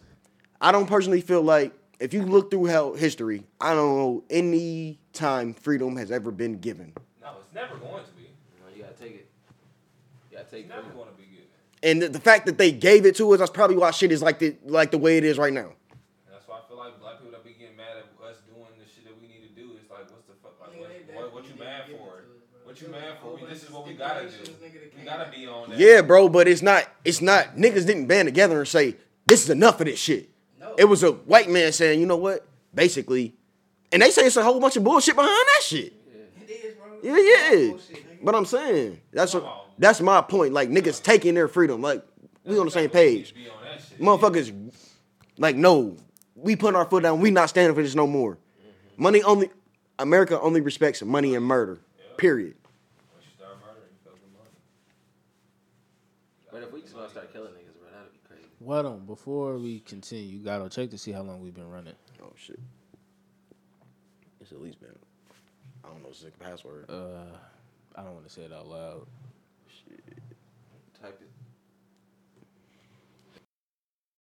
S5: I don't personally feel like if you look through hell history, I don't know any time freedom has ever been given.
S4: No, it's never going to be.
S1: No, you gotta take it. You gotta take
S4: It's never going to be given.
S5: And the, the fact that they gave it to us, that's probably why shit is like the like the way it is right now.
S4: That's why I feel like black people that be getting mad at us doing the shit that we need to do. It's like, what's the fuck? Like, what, what, what you mad for? What you mad for? We, this is what we gotta do. We gotta be on that.
S5: Yeah, bro, but it's not. It's not. Niggas didn't band together and say this is enough of this shit. It was a white man saying, you know what? Basically, and they say it's a whole bunch of bullshit behind that shit.
S6: It is, bro.
S5: Yeah, yeah.
S6: Bullshit.
S5: But I'm saying that's a, that's my point. Like niggas taking their freedom. Like we on the same page.
S4: Be on that shit.
S5: Motherfuckers, like no, we putting our foot down. We not standing for this no more. Money only. America only respects money and murder. Period.
S4: Once you start murdering, you fuck with money.
S1: But if we just gonna start killing niggas, bro, that'd be crazy.
S2: What on? Before we continue, you gotta check to see how long we've been running.
S5: Oh shit. It's at least been. I don't know. It's a password.
S2: Uh, I don't want to say it out loud.